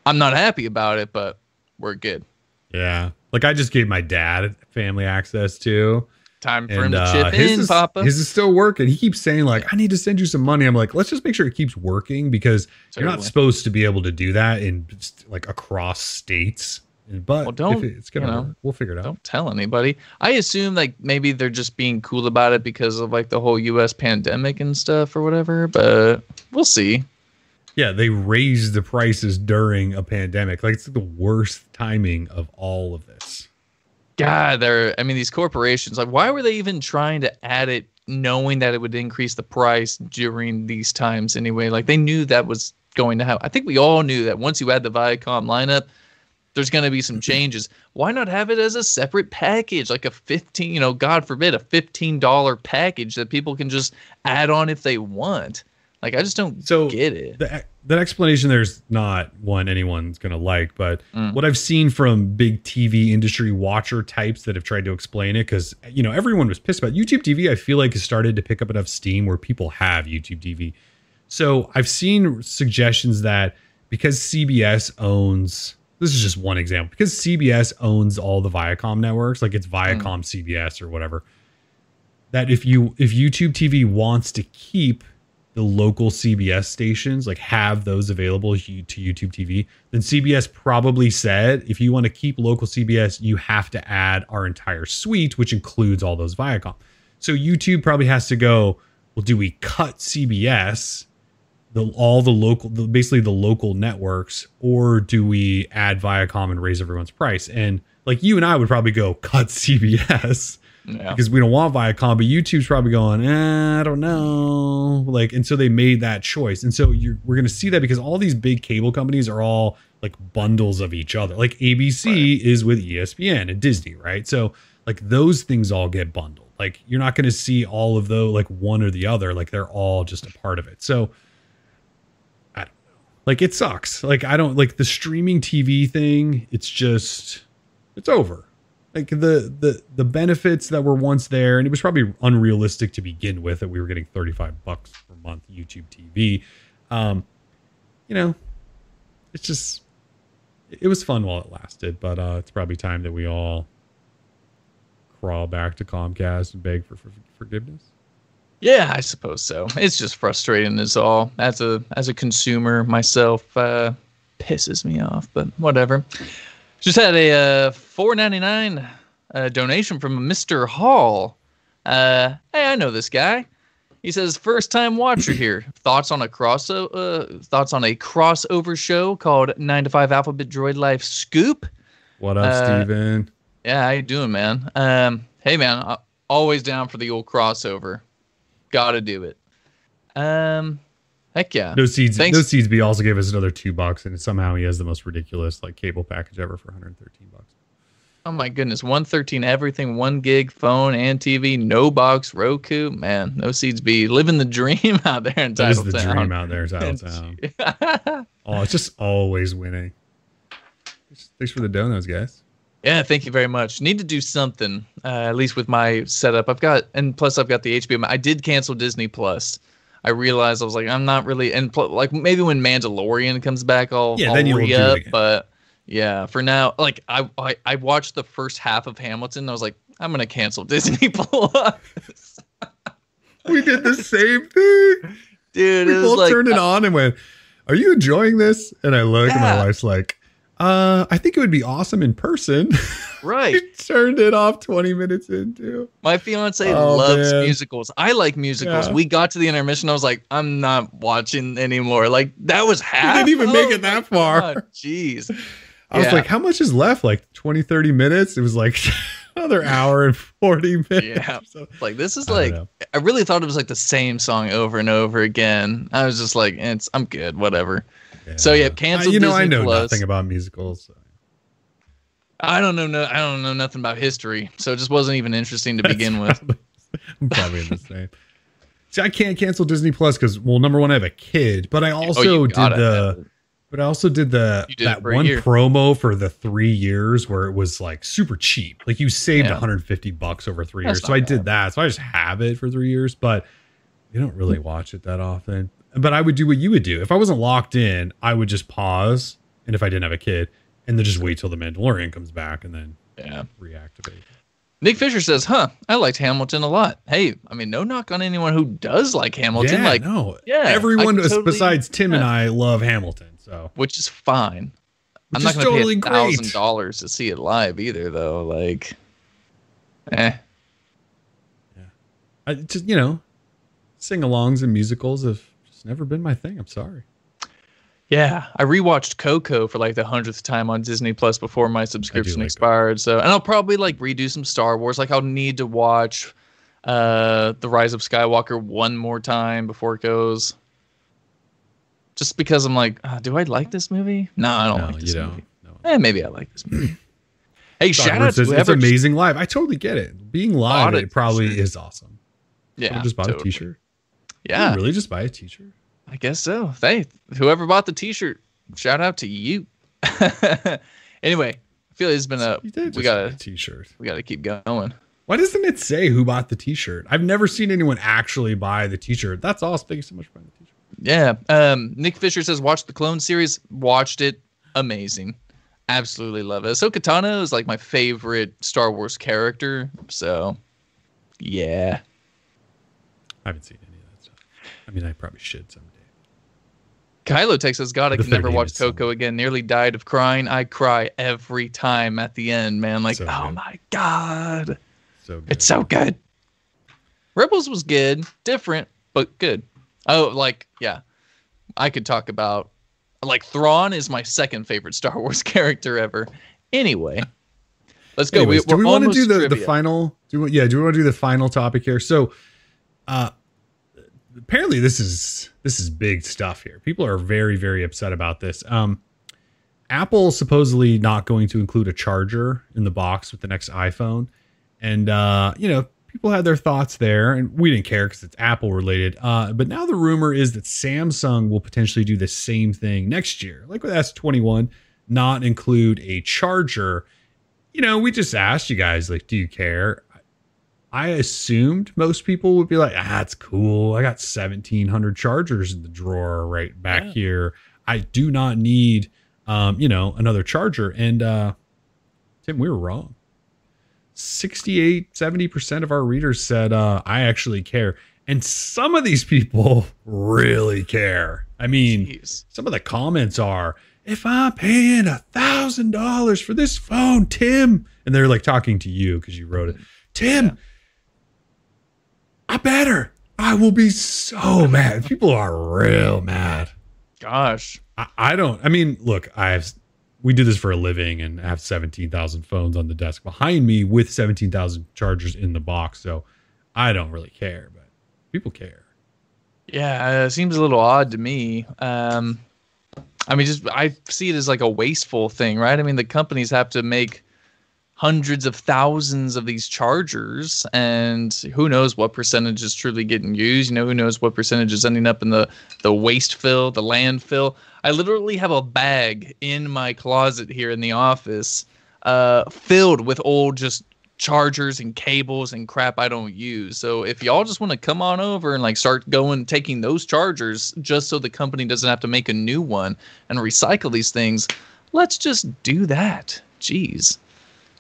I'm not happy about it, but we're good. Yeah. Like I just gave my dad family access to. Time for him And to uh, chip his in, is, Papa. His is still working. He keeps saying like, "I need to send you some money." I'm like, "Let's just make sure it keeps working because you're not supposed to be able to do that in like across states." But Well, don't, if it's gonna you know, work, we'll figure it out. Don't tell anybody. I assume like maybe they're just being cool about it because of like the whole U.S. pandemic and stuff or whatever. But we'll see. Yeah, they raised the prices during a pandemic. Like it's the worst timing of all of this. God, they're. I mean, these corporations. Like, why were they even trying to add it, knowing that it would increase the price during these times anyway? Like, they knew that was going to happen. I think we all knew that once you add the Viacom lineup, there's going to be some mm-hmm. changes. Why not have it as a separate package, like a 15, you know, God forbid, a $15 package that people can just add on if they want? Like, I just don't So get it. the that explanation there's not one anyone's gonna like, but Mm. what I've seen from big TV industry watcher types that have tried to explain it, because you know everyone was pissed about YouTube TV. I feel like has started to pick up enough steam where people have YouTube TV. So I've seen suggestions that because CBS owns this is just one example because CBS owns all the Viacom networks, like it's Viacom CBS or whatever. That if you if YouTube TV wants to keep the local CBS stations, like have those available to YouTube TV, then CBS probably said if you want to keep local CBS, you have to add our entire suite, which includes all those Viacom. So YouTube probably has to go, well, do we cut CBS, the all the local, the, basically the local networks, or do we add Viacom and raise everyone's price? And like you and I would probably go cut CBS Yeah. because we don't want Viacom, but YouTube's probably going, eh, I don't know. Like, and so they made that choice. And so you're, we're going to see that because all these big cable companies are all like bundles of each other. Like ABC is with ESPN and Disney, right? So like those things all get bundled. Like you're not going to see all of those like one or the other. Like they're all just a part of it. So I don't know. Like it sucks. Like I don't like the streaming TV thing. It's just it's over like the the the benefits that were once there and it was probably unrealistic to begin with that we were getting 35 bucks per month youtube tv um you know it's just it was fun while it lasted but uh it's probably time that we all crawl back to comcast and beg for, for forgiveness Yeah, I suppose so. It's just frustrating as all. As a as a consumer myself, uh, pisses me off. But whatever. Just had a uh, four ninety nine uh, donation from Mister Hall. Uh, hey, I know this guy. He says first time watcher here. thoughts on a cross uh, thoughts on a crossover show called Nine to Five Alphabet Droid Life Scoop. what up Uh, steven Yeah, how you doing, man? Um, hey, man, uh, always down for the old crossover. Got to do it. Um, heck yeah. no seeds Thanks. no seeds b also gave us another two bucks and somehow he has the most ridiculous like cable package ever for 113 bucks Oh my goodness, one thirteen everything, one gig, phone and TV, no box, Roku. Man, no seeds be living the dream out there in that is the dream out there in Titletown. Oh, it's just always winning. Thanks for the donuts, guys. Yeah, thank you very much. Need to do something, uh, at least with my setup. I've got, and plus I've got the HBO. I did cancel Disney Plus. I realized I was like, I'm not really, and pl- like maybe when Mandalorian comes back, I'll Yeah, I'll then you'll re do it up. again. But yeah, for now, like I, I I watched the first half of Hamilton. I was like, I'm gonna cancel Disney Plus. We did the same thing. Dude, we both like turned it on and went, "Are you enjoying this?" And I look, and my wife's like, "Uh, I think it would be awesome in person." right. turned it off 20 minutes into. My fiance Oh, loves man. musicals. I like musicals. Yeah. We got to the intermission. I was like, I'm not watching anymore. Like that was half. didn't even make Oh it that far. Jeez. I was like, "How much is left? Like 20, 30 minutes?" It was like another hour and 40 minutes. Yeah. So, Like this is I like. I really thought it was like the same song over and over again. I was just like, it's I'm good, whatever. So, yeah, cancel Uh, you know, I know Plus. nothing about musicals. so. I don't know no I don't know nothing about history. So it just wasn't even interesting to begin with. I'm probably in the same. See, I can't cancel Disney Plus because, well, number one, I have a kid, but I also oh, did the, it. but I also did the did that one promo for the three years where it was like super cheap. Like you saved Yeah. 150 bucks over three That's years. So not I did that. So I just have it for three years, but you don't really watch it that often. But I would do what you would do if I wasn't locked in. I would just pause, and if I didn't have a kid, and then just wait till the Mandalorian comes back and then Yeah. reactivate. Nick Fisher says, "Huh, I liked Hamilton a lot. Hey, I mean, no knock on anyone who does like Hamilton. yeah, like, no, yeah, everyone totally- besides Tim and. I love Hamilton. So which is fine. Which I'm not going to totally pay thousand dollars to see it live either, though. Like, eh, yeah. I just you know, sing-alongs and musicals just never been my thing. I'm sorry. yeah. I rewatched Coco for like the hundredth time on Disney Plus before my subscription like expired. So, and I'll probably like redo some Star Wars. Like, I'll need to watch uh the Rise of Skywalker one more time before it goes. Just because I'm like, uh, do I like this movie? No, I don't no, like you this don't. movie. No. Eh, maybe I like this movie. hey, shout out to it's, it's whoever. amazing live. I totally get it. Being live, it probably t-shirt. is awesome. Yeah, Should've just bought totally. a T-shirt. Yeah, really just buy a T-shirt? I guess so. Hey, whoever bought the T-shirt, shout out to you. anyway, I feel it's been a we gotta a T-shirt. we gotta keep going. Why doesn't it say who bought the T-shirt? I've never seen anyone actually buy the T-shirt. That's awesome. Thank you so much for buying the T-shirt. Yeah. Um, Nick Fisher says watch the Clone series. Watched it. Amazing. Absolutely love it. So Katana is like my favorite Star Wars character. So yeah. I haven't seen any of that stuff. I mean, I probably should someday. Kylo Texas God, I can never watch Coco again. Nearly died of crying. I cry every time at the end, man. Like, So oh good. my god. So good. It's so good. Rebels was good, different, but good. Oh, like yeah, I could talk about like Thrawn is my second favorite Star Wars character ever. Anyway, let's go. Anyways, we, do we want to do the, the final? Do we, yeah, do we want to do the final topic here? So, uh, apparently this is this is big stuff here. People are very very upset about this. Um, Apple supposedly not going to include a charger in the box with the next iPhone, and uh, you know people had their thoughts there, and we didn't care because it's Apple related. Uh, but now the rumor is that Samsung will potentially do the same thing next year, like with S21, not include a charger you know, we just asked you guys, like, do you care? I assumed most people would be like, ah, it's cool. I got 1700 chargers in the drawer right back Yeah. here. I do not need, um, you know, another charger. And, uh, Tim, we were wrong. 68, 70% of our readers said, uh, I actually care. And some of these people really care. I mean, Jeez. some of the comments are if i'm paying a thousand dollars for this phone tim and they're like talking to you because you wrote it tim i better i will be so mad people are real mad Gosh. I, I don't i mean look i have we do this for a living and I have 17,000 phones on the desk behind me with 17,000 chargers in the box so i don't really care but people care Yeah, it seems a little odd to me. Um, I mean, just I see it as like a wasteful thing, right? I mean, the companies have to make hundreds of thousands of these chargers, and who knows what percentage is truly getting used? You know, who knows what percentage is ending up in the the waste fill, the landfill? I literally have a bag in my closet here in the office, uh, filled with old just chargers and cables and crap I don't use. So if y'all just want to come on over and like start going taking those chargers just so the company doesn't have to make a new one and recycle these things, let's just do that. Jeez.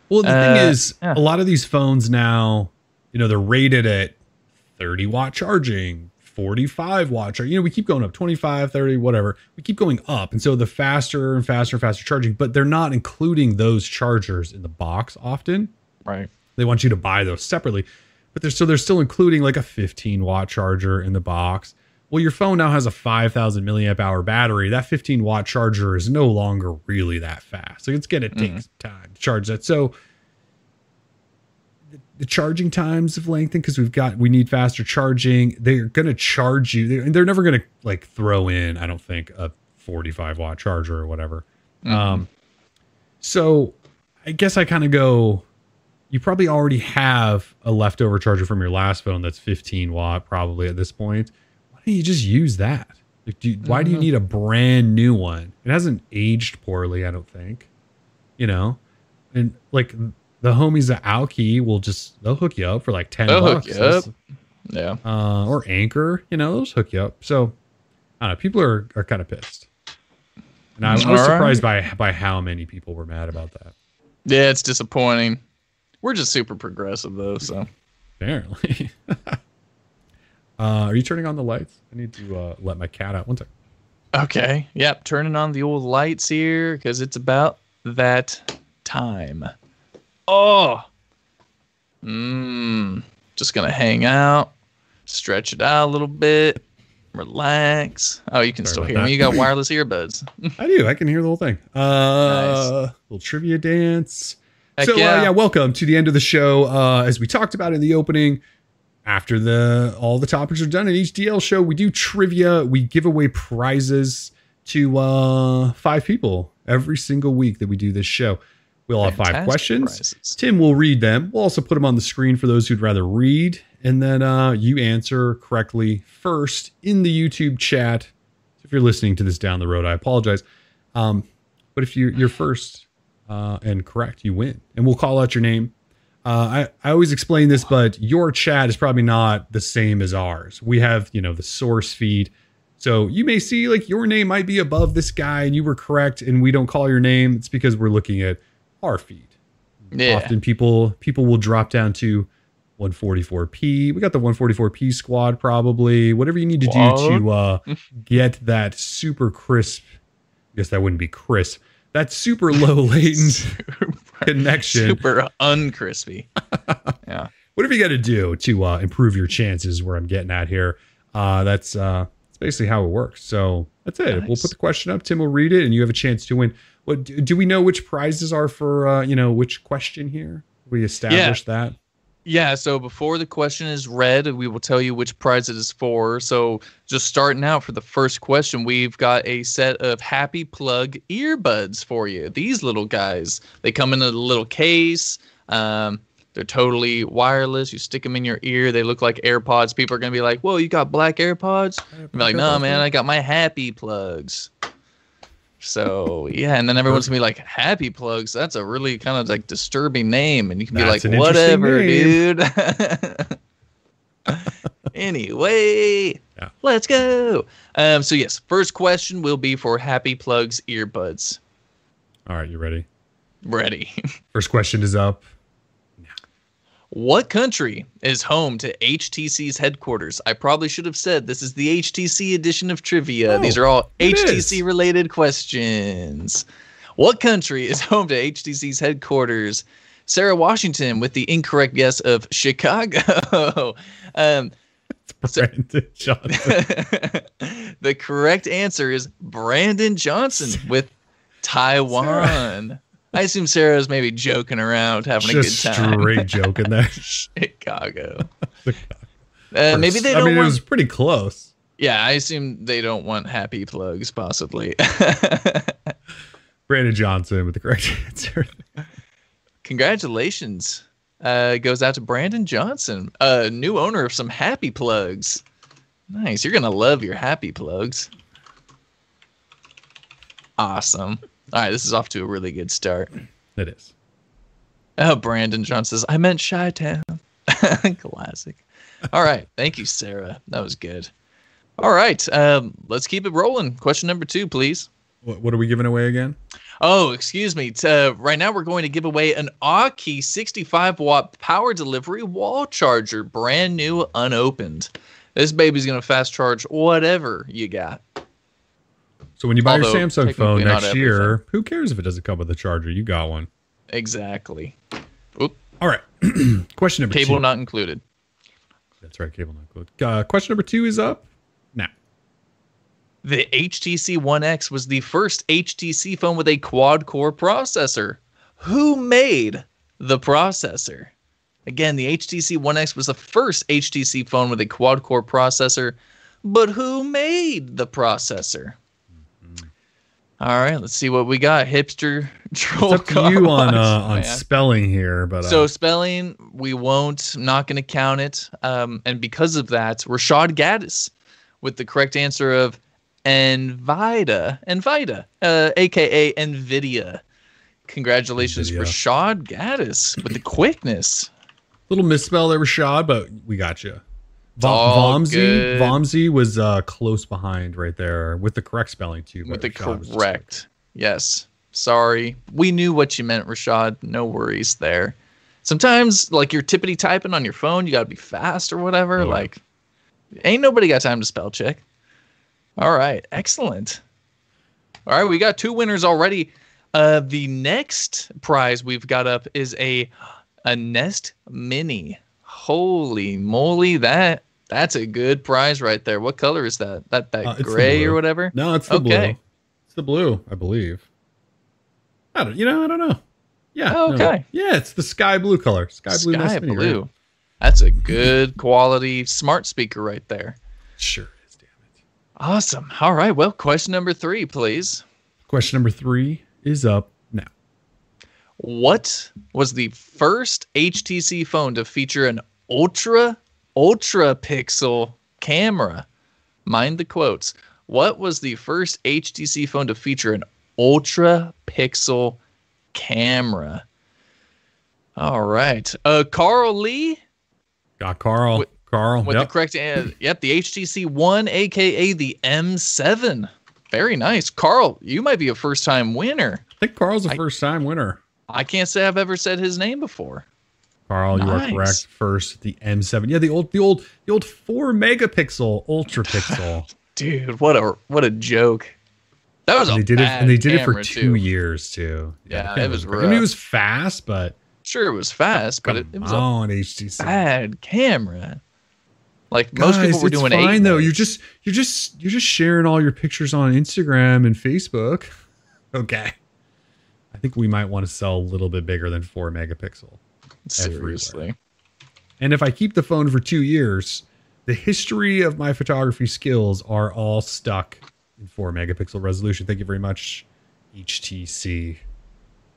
Well, the Uh, thing is, yeah. a lot of these phones now, you know, they're rated at 30 watt charging, 45 watt charging. You know, we keep going up 25, 30, whatever. We keep going up. And so the faster and faster and faster charging, but they're not including those chargers in the box often. Right. They want you to buy those separately. But they're so they're still including like a 15 watt charger in the box. Well, your phone now has a 5,000 milliamp hour battery. That 15 watt charger is no longer really that fast. So it's going to take some time to charge that. So the, the charging times have lengthened because we've got we need faster charging. They're going to charge you. They're, they're never going to like throw in. I don't think a 45 watt charger or whatever. Um, so I guess I kind of go. You probably already have a leftover charger from your last phone that's 15 watt, probably at this point. You just use that? Like, do you, why do you need a brand new one? It hasn't aged poorly, I don't think. You know, and like the homies at Aukey will just they'll hook you up for like 10 They'll hook bucks. you up. Yeah. uh, or Anker, you know, those hook you up. So, I don't know. People are, are kind of pissed, and I, was All right. surprised by by how many people were mad about that. Yeah, it's disappointing. We're just super progressive though, so Apparently, uh, are you turning on the lights? I need to uh, let my cat out. One second. Okay. Yep. Turning on the old lights here because it's about that time. Oh. Mmm. Just gonna hang out, stretch it out a little bit, relax. Oh, you can Sorry still hear that. me. You got wireless earbuds. I do. I can hear the whole thing. Uh, little trivia dance. Heck so yeah. Uh, yeah, welcome to the end of the show. Uh, as we talked about in the opening, after the all the topics are done in each DL show, we do trivia. We give away prizes to uh, five people every single week that we do this show. We'll have five questions. prizes. Tim will read them. We'll also put them on the screen for those who'd rather read, and then uh, you answer correctly first in the YouTube chat. So if you're listening to this down the road, I apologize. Um, but if you're, you're first uh, and correct, you win, and we'll call out your name. Uh, I, I always explain this, but your chat is probably not the same as ours. We have, you know, the source feed. So you may see like your name might be above this guy and you were correct and we don't call your name. It's because we're looking at our feed. Yeah. Often people people will drop down to 144p. We got the 144p squad probably. Whatever you need to do to uh, get that super crisp. I guess that wouldn't be crisp. That super low latent connection. Super uncrispy. yeah. whatever you got to do to uh, improve your chances where i'm getting at here. Uh, that's uh, that's basically how it works. So that's it. We'll put the question up. Tim will read it and you have a chance to win. What do, do we know which prizes are for uh, you know which question here? We established that Yeah, so before the question is read, we will tell you which prize it is for. So, just starting out for the first question, we've got a set of Happy Plug earbuds for you. These little guys, they come in a little case. Um, they're totally wireless. You stick them in your ear. They look like AirPods. People are gonna be like, "Whoa, you got black AirPods?" I'm like, "No, man, I got my Happy Plugs." So yeah, and then everyone's gonna be like, "Happy Plugs." That's a really kind of like disturbing name, and you can That's be like, "Whatever, dude." anyway, Yeah. let's go. Um, so yes, first question will be for Happy Plugs earbuds. all right you ready Ready. first question is up What country is home to HTC's headquarters? I probably should have said this is the HTC edition of trivia. Oh, These are all HTC is. related questions. What country is home to HTC's headquarters? Sarah Washington with the incorrect guess of Chicago. um, So- Johnson. the correct answer is Brandon Johnson with Taiwan. I assume Sarah's maybe joking around, having just a good time. straight joking there Chicago. Uh, maybe they don't I mean want. it was pretty close Yeah, I assume they don't want happy plugs, possibly. brandon johnson with the correct answer Congratulations. Uh, goes out to Brandon Johnson, a new owner of some happy plugs. Nice. You're going to love your happy plugs. Awesome. All right, this is off to a really good start. it is Oh, Brandon John says, I meant Chi Town. Classic. All right. Thank you, Sarah. That was good. All right. Um, let's keep it rolling. Question number two, please. What, what are we giving away again? Oh, excuse me. Uh, right now, we're going to give away an Aukey 65 watt power delivery wall charger, brand new, unopened. This baby's going to fast charge whatever you got. So when you buy Although, your Samsung phone next year, who cares if it doesn't come with a charger? You got one. Exactly. All right. question number Cable two. not included. That's right. Cable not included. Uh, question number two is up now. The HTC One X was the first HTC phone with a quad core processor. Who made the processor? Again, the HTC One X was the first HTC phone with a quad core processor, but who made the processor? All right, let's see what we got. Hipster troll It's up you on uh, on spelling here, but uh, So spelling, we won't. Not going to count it. Um, and because of that, Rashad Gaddis with the correct answer of Envida, Envida, uh, aka Nvidia. Congratulations, Nvidia. Rashad Gaddis, with the quickness. little misspell there, Rashad, but we got you. All Vomsy, good. Was uh, close behind right there with the correct spelling too. with the Rashad correct. Yes. Sorry. We knew what you meant, Rashad. No worries there. Sometimes, like you're tippity typing on your phone, you got to be fast or whatever. Oh, like, ain't nobody got time to spell check. All right. Excellent. All right. We got two winners already. Uh, the next prize we've got up is a a Nest Mini. Holy moly! That that's a good prize right there. What color is that? That that Uh, gray or whatever. No, it's the Okay. blue. It's the blue, I believe. I don't. You know, I don't know. Yeah. Oh, no. okay. Yeah, it's the sky blue color. Sky blue. Sky Nest Mini, right? blue. That's a good quality smart speaker right there. Sure is. Damn it. Awesome. All right. Well, question number three, please. Question number three is up now. What was the first HTC phone to feature an ultra, ultra pixel camera? Mind the quotes. What was the first HTC phone to feature an ultra pixel camera? All right. Uh, Carl Lee Got Carl. With- Carl. with yep. the correct an- yep the htc one aka the m7 very nice carl you might be a first time winner I think Carl's a first time winner. i can't say i've ever said his name before Carl, you are correct. First, the M7. Yeah, the old, the old, the old four megapixel ultra pixel. dude what a what a joke that was and a they did it, and they did it for two too. years too. Yeah, camera it was great. I mean, it was fast, but sure it was fast but it, it was a on HTC. bad camera like most people were it's doing fine eight though. You're just you're just you're just sharing all your pictures on Instagram and Facebook. Okay. I think we might want to sell a little bit bigger than four megapixel. Seriously And if I keep the phone for two years, the history of my photography skills are all stuck in four megapixel resolution. Thank you very much, HTC.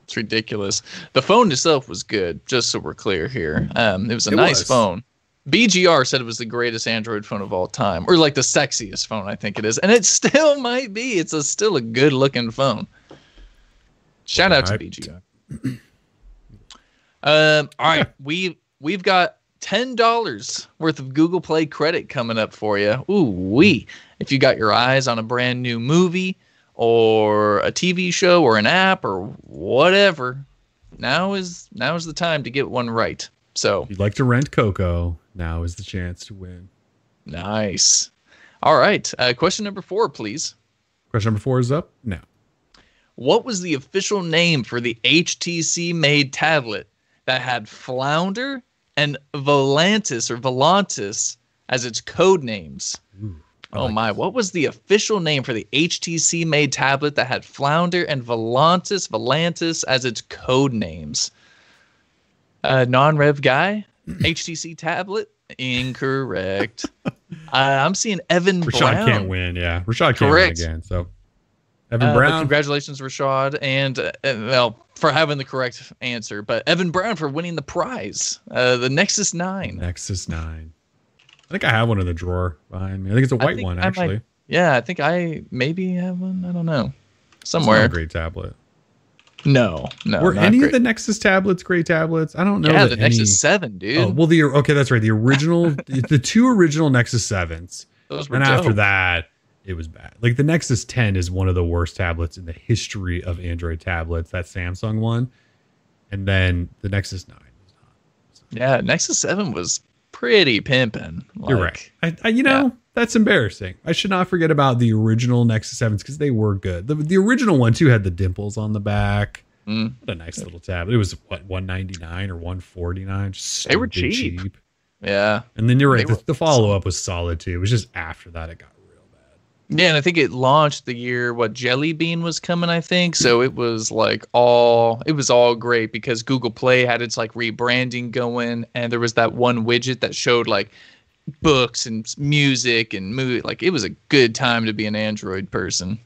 It's ridiculous. The phone itself was good, just so we're clear here. Um, it was a It nice was. phone. BGR said it was the greatest Android phone of all time, or like the sexiest phone, I think it is, and it still might be. It's a still a good looking phone. Shout out to Alright. BGR. Um, all right, we we've got ten dollars worth of Google Play credit coming up for you. Ooh wee! If you got your eyes on a brand new movie or a TV show or an app or whatever, now is now is the time to get one right. So If you'd like to rent Coco, now is the chance to win. nice. All right, uh, question number four, please. Question number four is up now. What was the official name for the HTC made tablet that had Flounder and Volantis or Volantis as its code names? Ooh, Oh like my, what was the official name for the HTC made tablet that had Flounder and Volantis, Volantis as its code names? Uh, non rev guy, HTC tablet? Incorrect. uh, I'm seeing Evan Rashad Brown. can't win. Yeah, Rashad can't Correct. win again. So, Evan Uh, Brown. congratulations, Rashad, and uh, uh, well for having the correct answer. But Evan Brown for winning the prize, uh, the Nexus Nine. Nexus Nine. I think I have one in the drawer behind me. I think it's a white one I might- actually. Yeah, I think I maybe have one. I don't know, somewhere. a great tablet. No, no. Were any great. of the Nexus tablets great tablets? I don't know. yeah, the any- Nexus Seven, dude. Oh well, the okay, that's right. The original, the two original Nexus sevens, Those were and after that, it was bad. Like the Nexus 10 is one of the worst tablets in the history of Android tablets. That Samsung one, and then the Nexus 9. was not. Yeah, Nexus Seven was pretty pimping. You're right. I, I, you know, that's embarrassing. I should not forget about the original Nexus 7s because they were good. The, the original one too had the dimples on the back. Mm. What a nice little tablet. It was what 199 or 149. Just They were stupid cheap. Yeah, And then you're right. They The, the follow up was solid too. It was just after that it got. Yeah, and I think it launched the year what Jelly Bean was coming. I think so. It was like all it was all great because Google Play had its like rebranding going, and there was that one widget that showed like books and music and movie. Like it was a good time to be an Android person.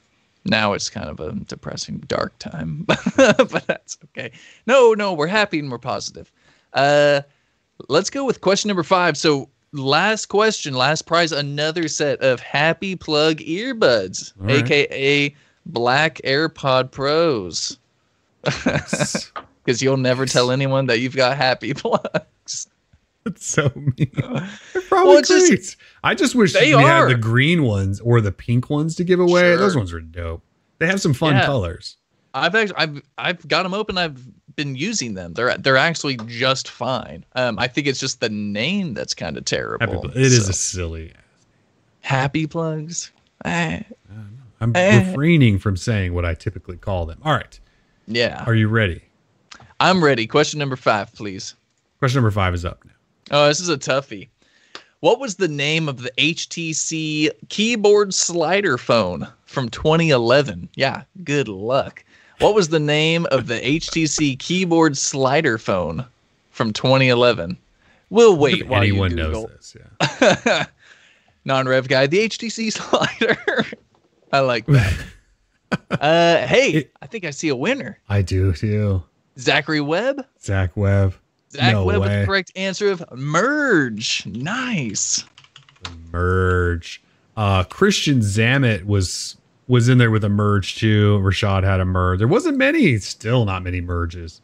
Now it's kind of a depressing, dark time, but that's okay. No, no, we're happy and we're positive. Uh, let's go with question number five. So, last question, last prize, another set of Happy Plug earbuds, All right. aka Black AirPod Pros, because you'll never tell anyone that you've got Happy Plugs. That's so mean. They're probably Well, it's just- great. I just wish They we are. had the green ones or the pink ones to give away. Sure. Those ones are dope. They have some fun Yeah. colors. I've actually I've I've got them open. I've been using them. They're they're actually just fine. Um, I think it's just the name that's kind of terrible. Happy, it is So, a silly. Happy Plugs. Eh, I'm Eh. refraining from saying what I typically call them. All right. yeah, Are you ready? I'm ready. Question number five, please. Question number five is up now. Oh, this is a toughie. What was the name of the HTC keyboard slider phone from 2011? Yeah, good luck. What was the name of the HTC keyboard slider phone from 2011? We'll wait while anyone you knows this. Yeah. Non-rev guy, the HTC slider. I like that. uh, hey, It- I think I see a winner. I do too. Zachary Webb. Zach Webb. Zach No Webb with the correct answer of merge. Nice. merge. Uh, Christian Zamet was was in there with a merge too. Rashad had a merge. There wasn't many, still not many merges.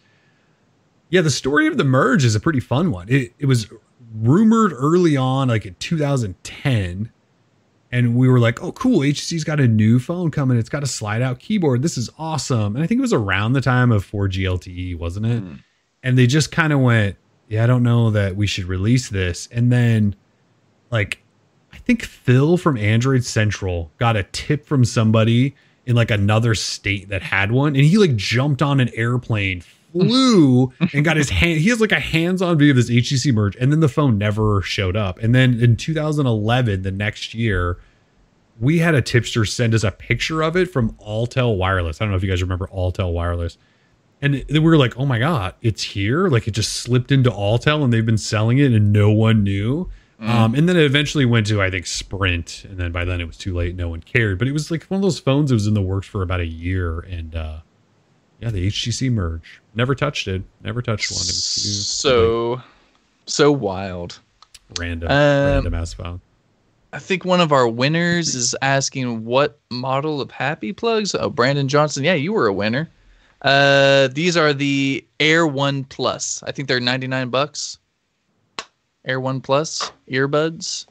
Yeah, the story of the merge is a pretty fun one. It it was rumored early on, like in 2010, and we were like, "Oh, cool! HTC's got a new phone coming. It's got a slide out keyboard. This is awesome." And I think it was around the time of 4G LTE, wasn't it? Mm. And they just kind of went, "Yeah, I don't know that we should release this." And then, like, I think Phil from Android Central got a tip from somebody in like another state that had one, and he like jumped on an airplane, flew, and got his hand. He has like a hands-on view of this HTC merge, and then the phone never showed up. And then in 2011, the next year, we had a tipster send us a picture of it from Alltel Wireless. I don't know if you guys remember Alltel Wireless. And we were like, oh my God, it's here. Like it just slipped into Alltel and they've been selling it and no one knew. Um, and then it eventually went to, I think, Sprint. And then by then it was too late. No one cared. But it was like one of those phones that was in the works for about a year. And uh, yeah, the HTC merge. Never touched it. Never touched one. It was too So, so wild. random, Um, random ass phone. I think one of our winners is asking what model of Happy Plugs. Oh, Brandon Johnson. Yeah, you were a winner. Uh, these are the Air One Plus. I think they're ninety nine bucks. Air One Plus earbuds,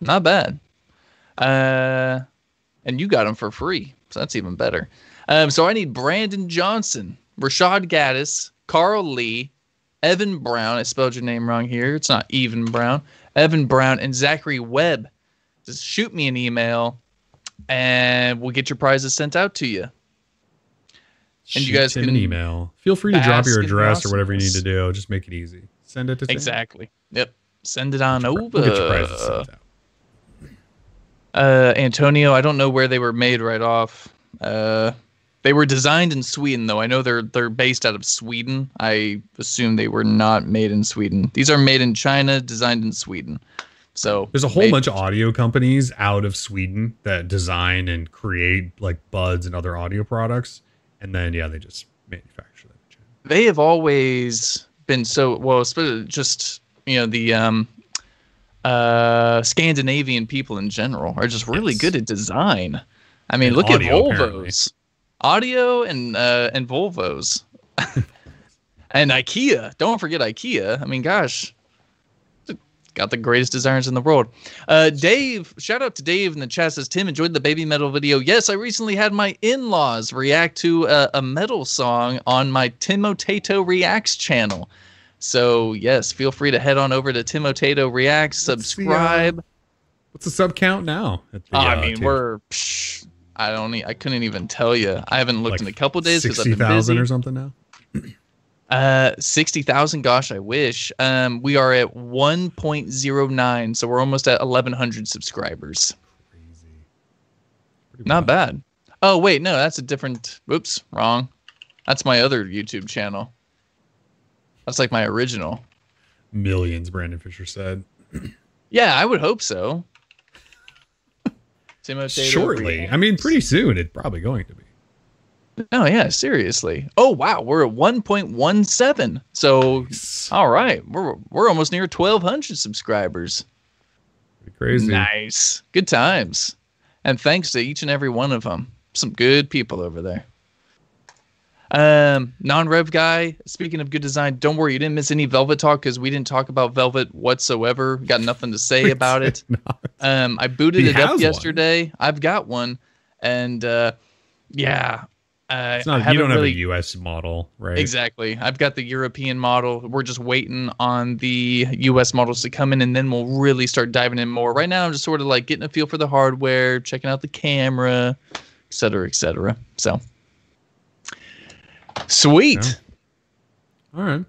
not bad. Uh, and you got them for free, so that's even better. Um, so I need Brandon Johnson, Rashad Gaddis, Carl Lee, Evan Brown. I spelled your name wrong here. It's not even Brown. Evan Brown and Zachary Webb. Just shoot me an email, and we'll get your prizes sent out to you. and you guys him an can email. Feel free to drop your bask in the address or whatever you need to do. Just make it easy. Send it to Sam. Yep. Send it on We'll over. get your prizes sent out. Uh, Antonio, I don't know where they were made right off. Uh, they were designed in Sweden, though. I know they're they're based out of Sweden. I assume they were not made in Sweden. These are made in China, designed in Sweden. So There's a whole made- bunch of audio companies out of Sweden that design and create like buds and other audio products, and then yeah, they just manufacture them. in China. they have always been so well just you know the um uh scandinavian people in general are just really Yes. good at design i mean And look audio, at apparently. volvos audio and uh, and Volvos, and IKEA. Don't forget IKEA. I mean, gosh, got the greatest designers in the world. Uh, Dave, shout out to Dave in the chat says Tim enjoyed the baby metal video. Yes, I recently had my in-laws react to a, a metal song on my Timotato Reacts channel. So yes, feel free to head on over to Timotato Reacts, subscribe. What's the sub count now? the, Oh, I uh, mean, we're. Psh, I don't. e- I couldn't even tell you. I haven't looked Like in a couple days because I've been thousand busy. or something now. Uh, sixty thousand. Gosh, I wish. Um, we are at one point zero nine, so we're almost at eleven hundred subscribers. Crazy. Not bad. Oh wait, no, that's a different. Oops, wrong. That's my other YouTube channel. That's like my original. Millions, Brandon Fisher said. Yeah, I would hope so. Shortly. I mean, pretty soon. It's probably going to be. Oh yeah, seriously. Oh wow, we're at 1.17. So all right, we're we're almost near 1200 subscribers. Pretty crazy. Nice. Good times. And thanks to each and every one of them. Some good people over there. Um, non-rev guy. Speaking of good design, don't worry, you didn't miss any Velvet talk because we didn't talk about Velvet whatsoever. Got nothing to say about it. Um, I booted He it up one. yesterday. I've got one, and uh, yeah, uh, It's not, you don't have a US model, right? Exactly. I've got the European model. We're just waiting on the US models to come in and then we'll really start diving in more. Right now I'm just sort of like getting a feel for the hardware, checking out the camera, et cetera, et cetera. So sweet. Yeah. All right.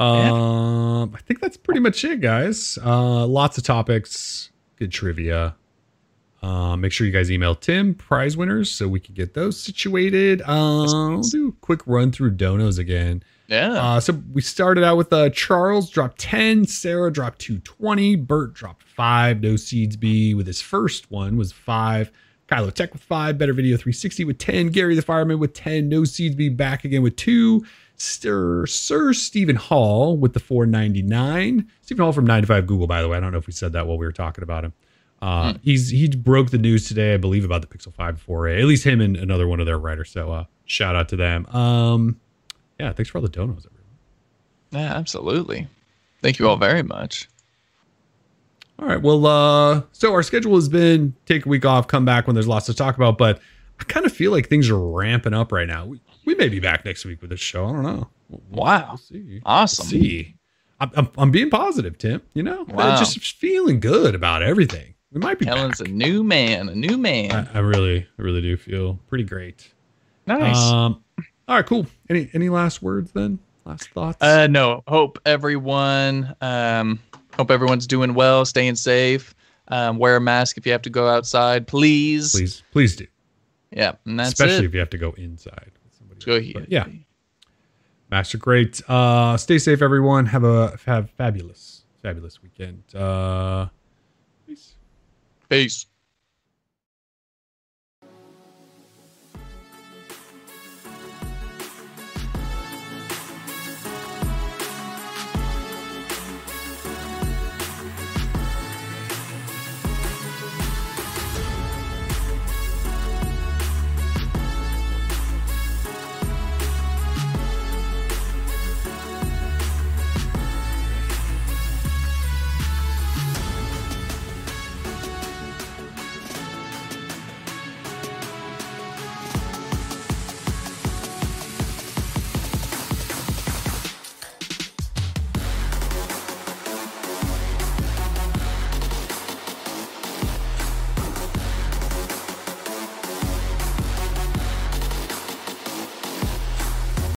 Um, I think that's pretty much it, guys. Uh, lots of topics, good trivia. Uh, make sure you guys email Tim prize winners so we can get those situated. Uh, I'll do a quick run through donos again. Yeah. Uh, so we started out with uh, Charles dropped 10, Sarah dropped 220, Bert dropped 5, No Seeds B with his first one was 5, Kylo Tech with 5, Better Video 360 with 10, Gary the Fireman with 10, No Seeds be back again with 2, Sir, Sir Stephen Hall with the 499. Stephen Hall from 9to5Google, by the way. I don't know if we said that while we were talking about him. Uh, he's he broke the news today, I believe, about the Pixel 5 4A. At least him and another one of their writers. So uh, shout out to them. Um, yeah, thanks for all the donos, everyone. yeah, absolutely. Thank you all very much. All right. Well, uh, so our schedule has been take a week off, come back when there's lots to talk about, but I kind of feel like things are ramping up right now. We, we may be back next week with this show. I don't know. Wow. We'll see. Awesome. We'll see. I'm, I'm, I'm being positive, Tim. You know, Wow. Just feeling good about everything. We might be back. a new man, a new man. I, I really, I really do feel pretty great. nice. Um, all right, cool. Any any last words then? Last thoughts? Uh, no. Hope everyone, um, hope everyone's doing well, staying safe. Um, wear a mask if you have to go outside, please. please, please do. Yeah, and that's Especially it. if you have to go inside. With Go here. Yeah, Master, great. Uh, stay safe, everyone. Have a have fabulous, fabulous weekend. Uh, peace. Peace.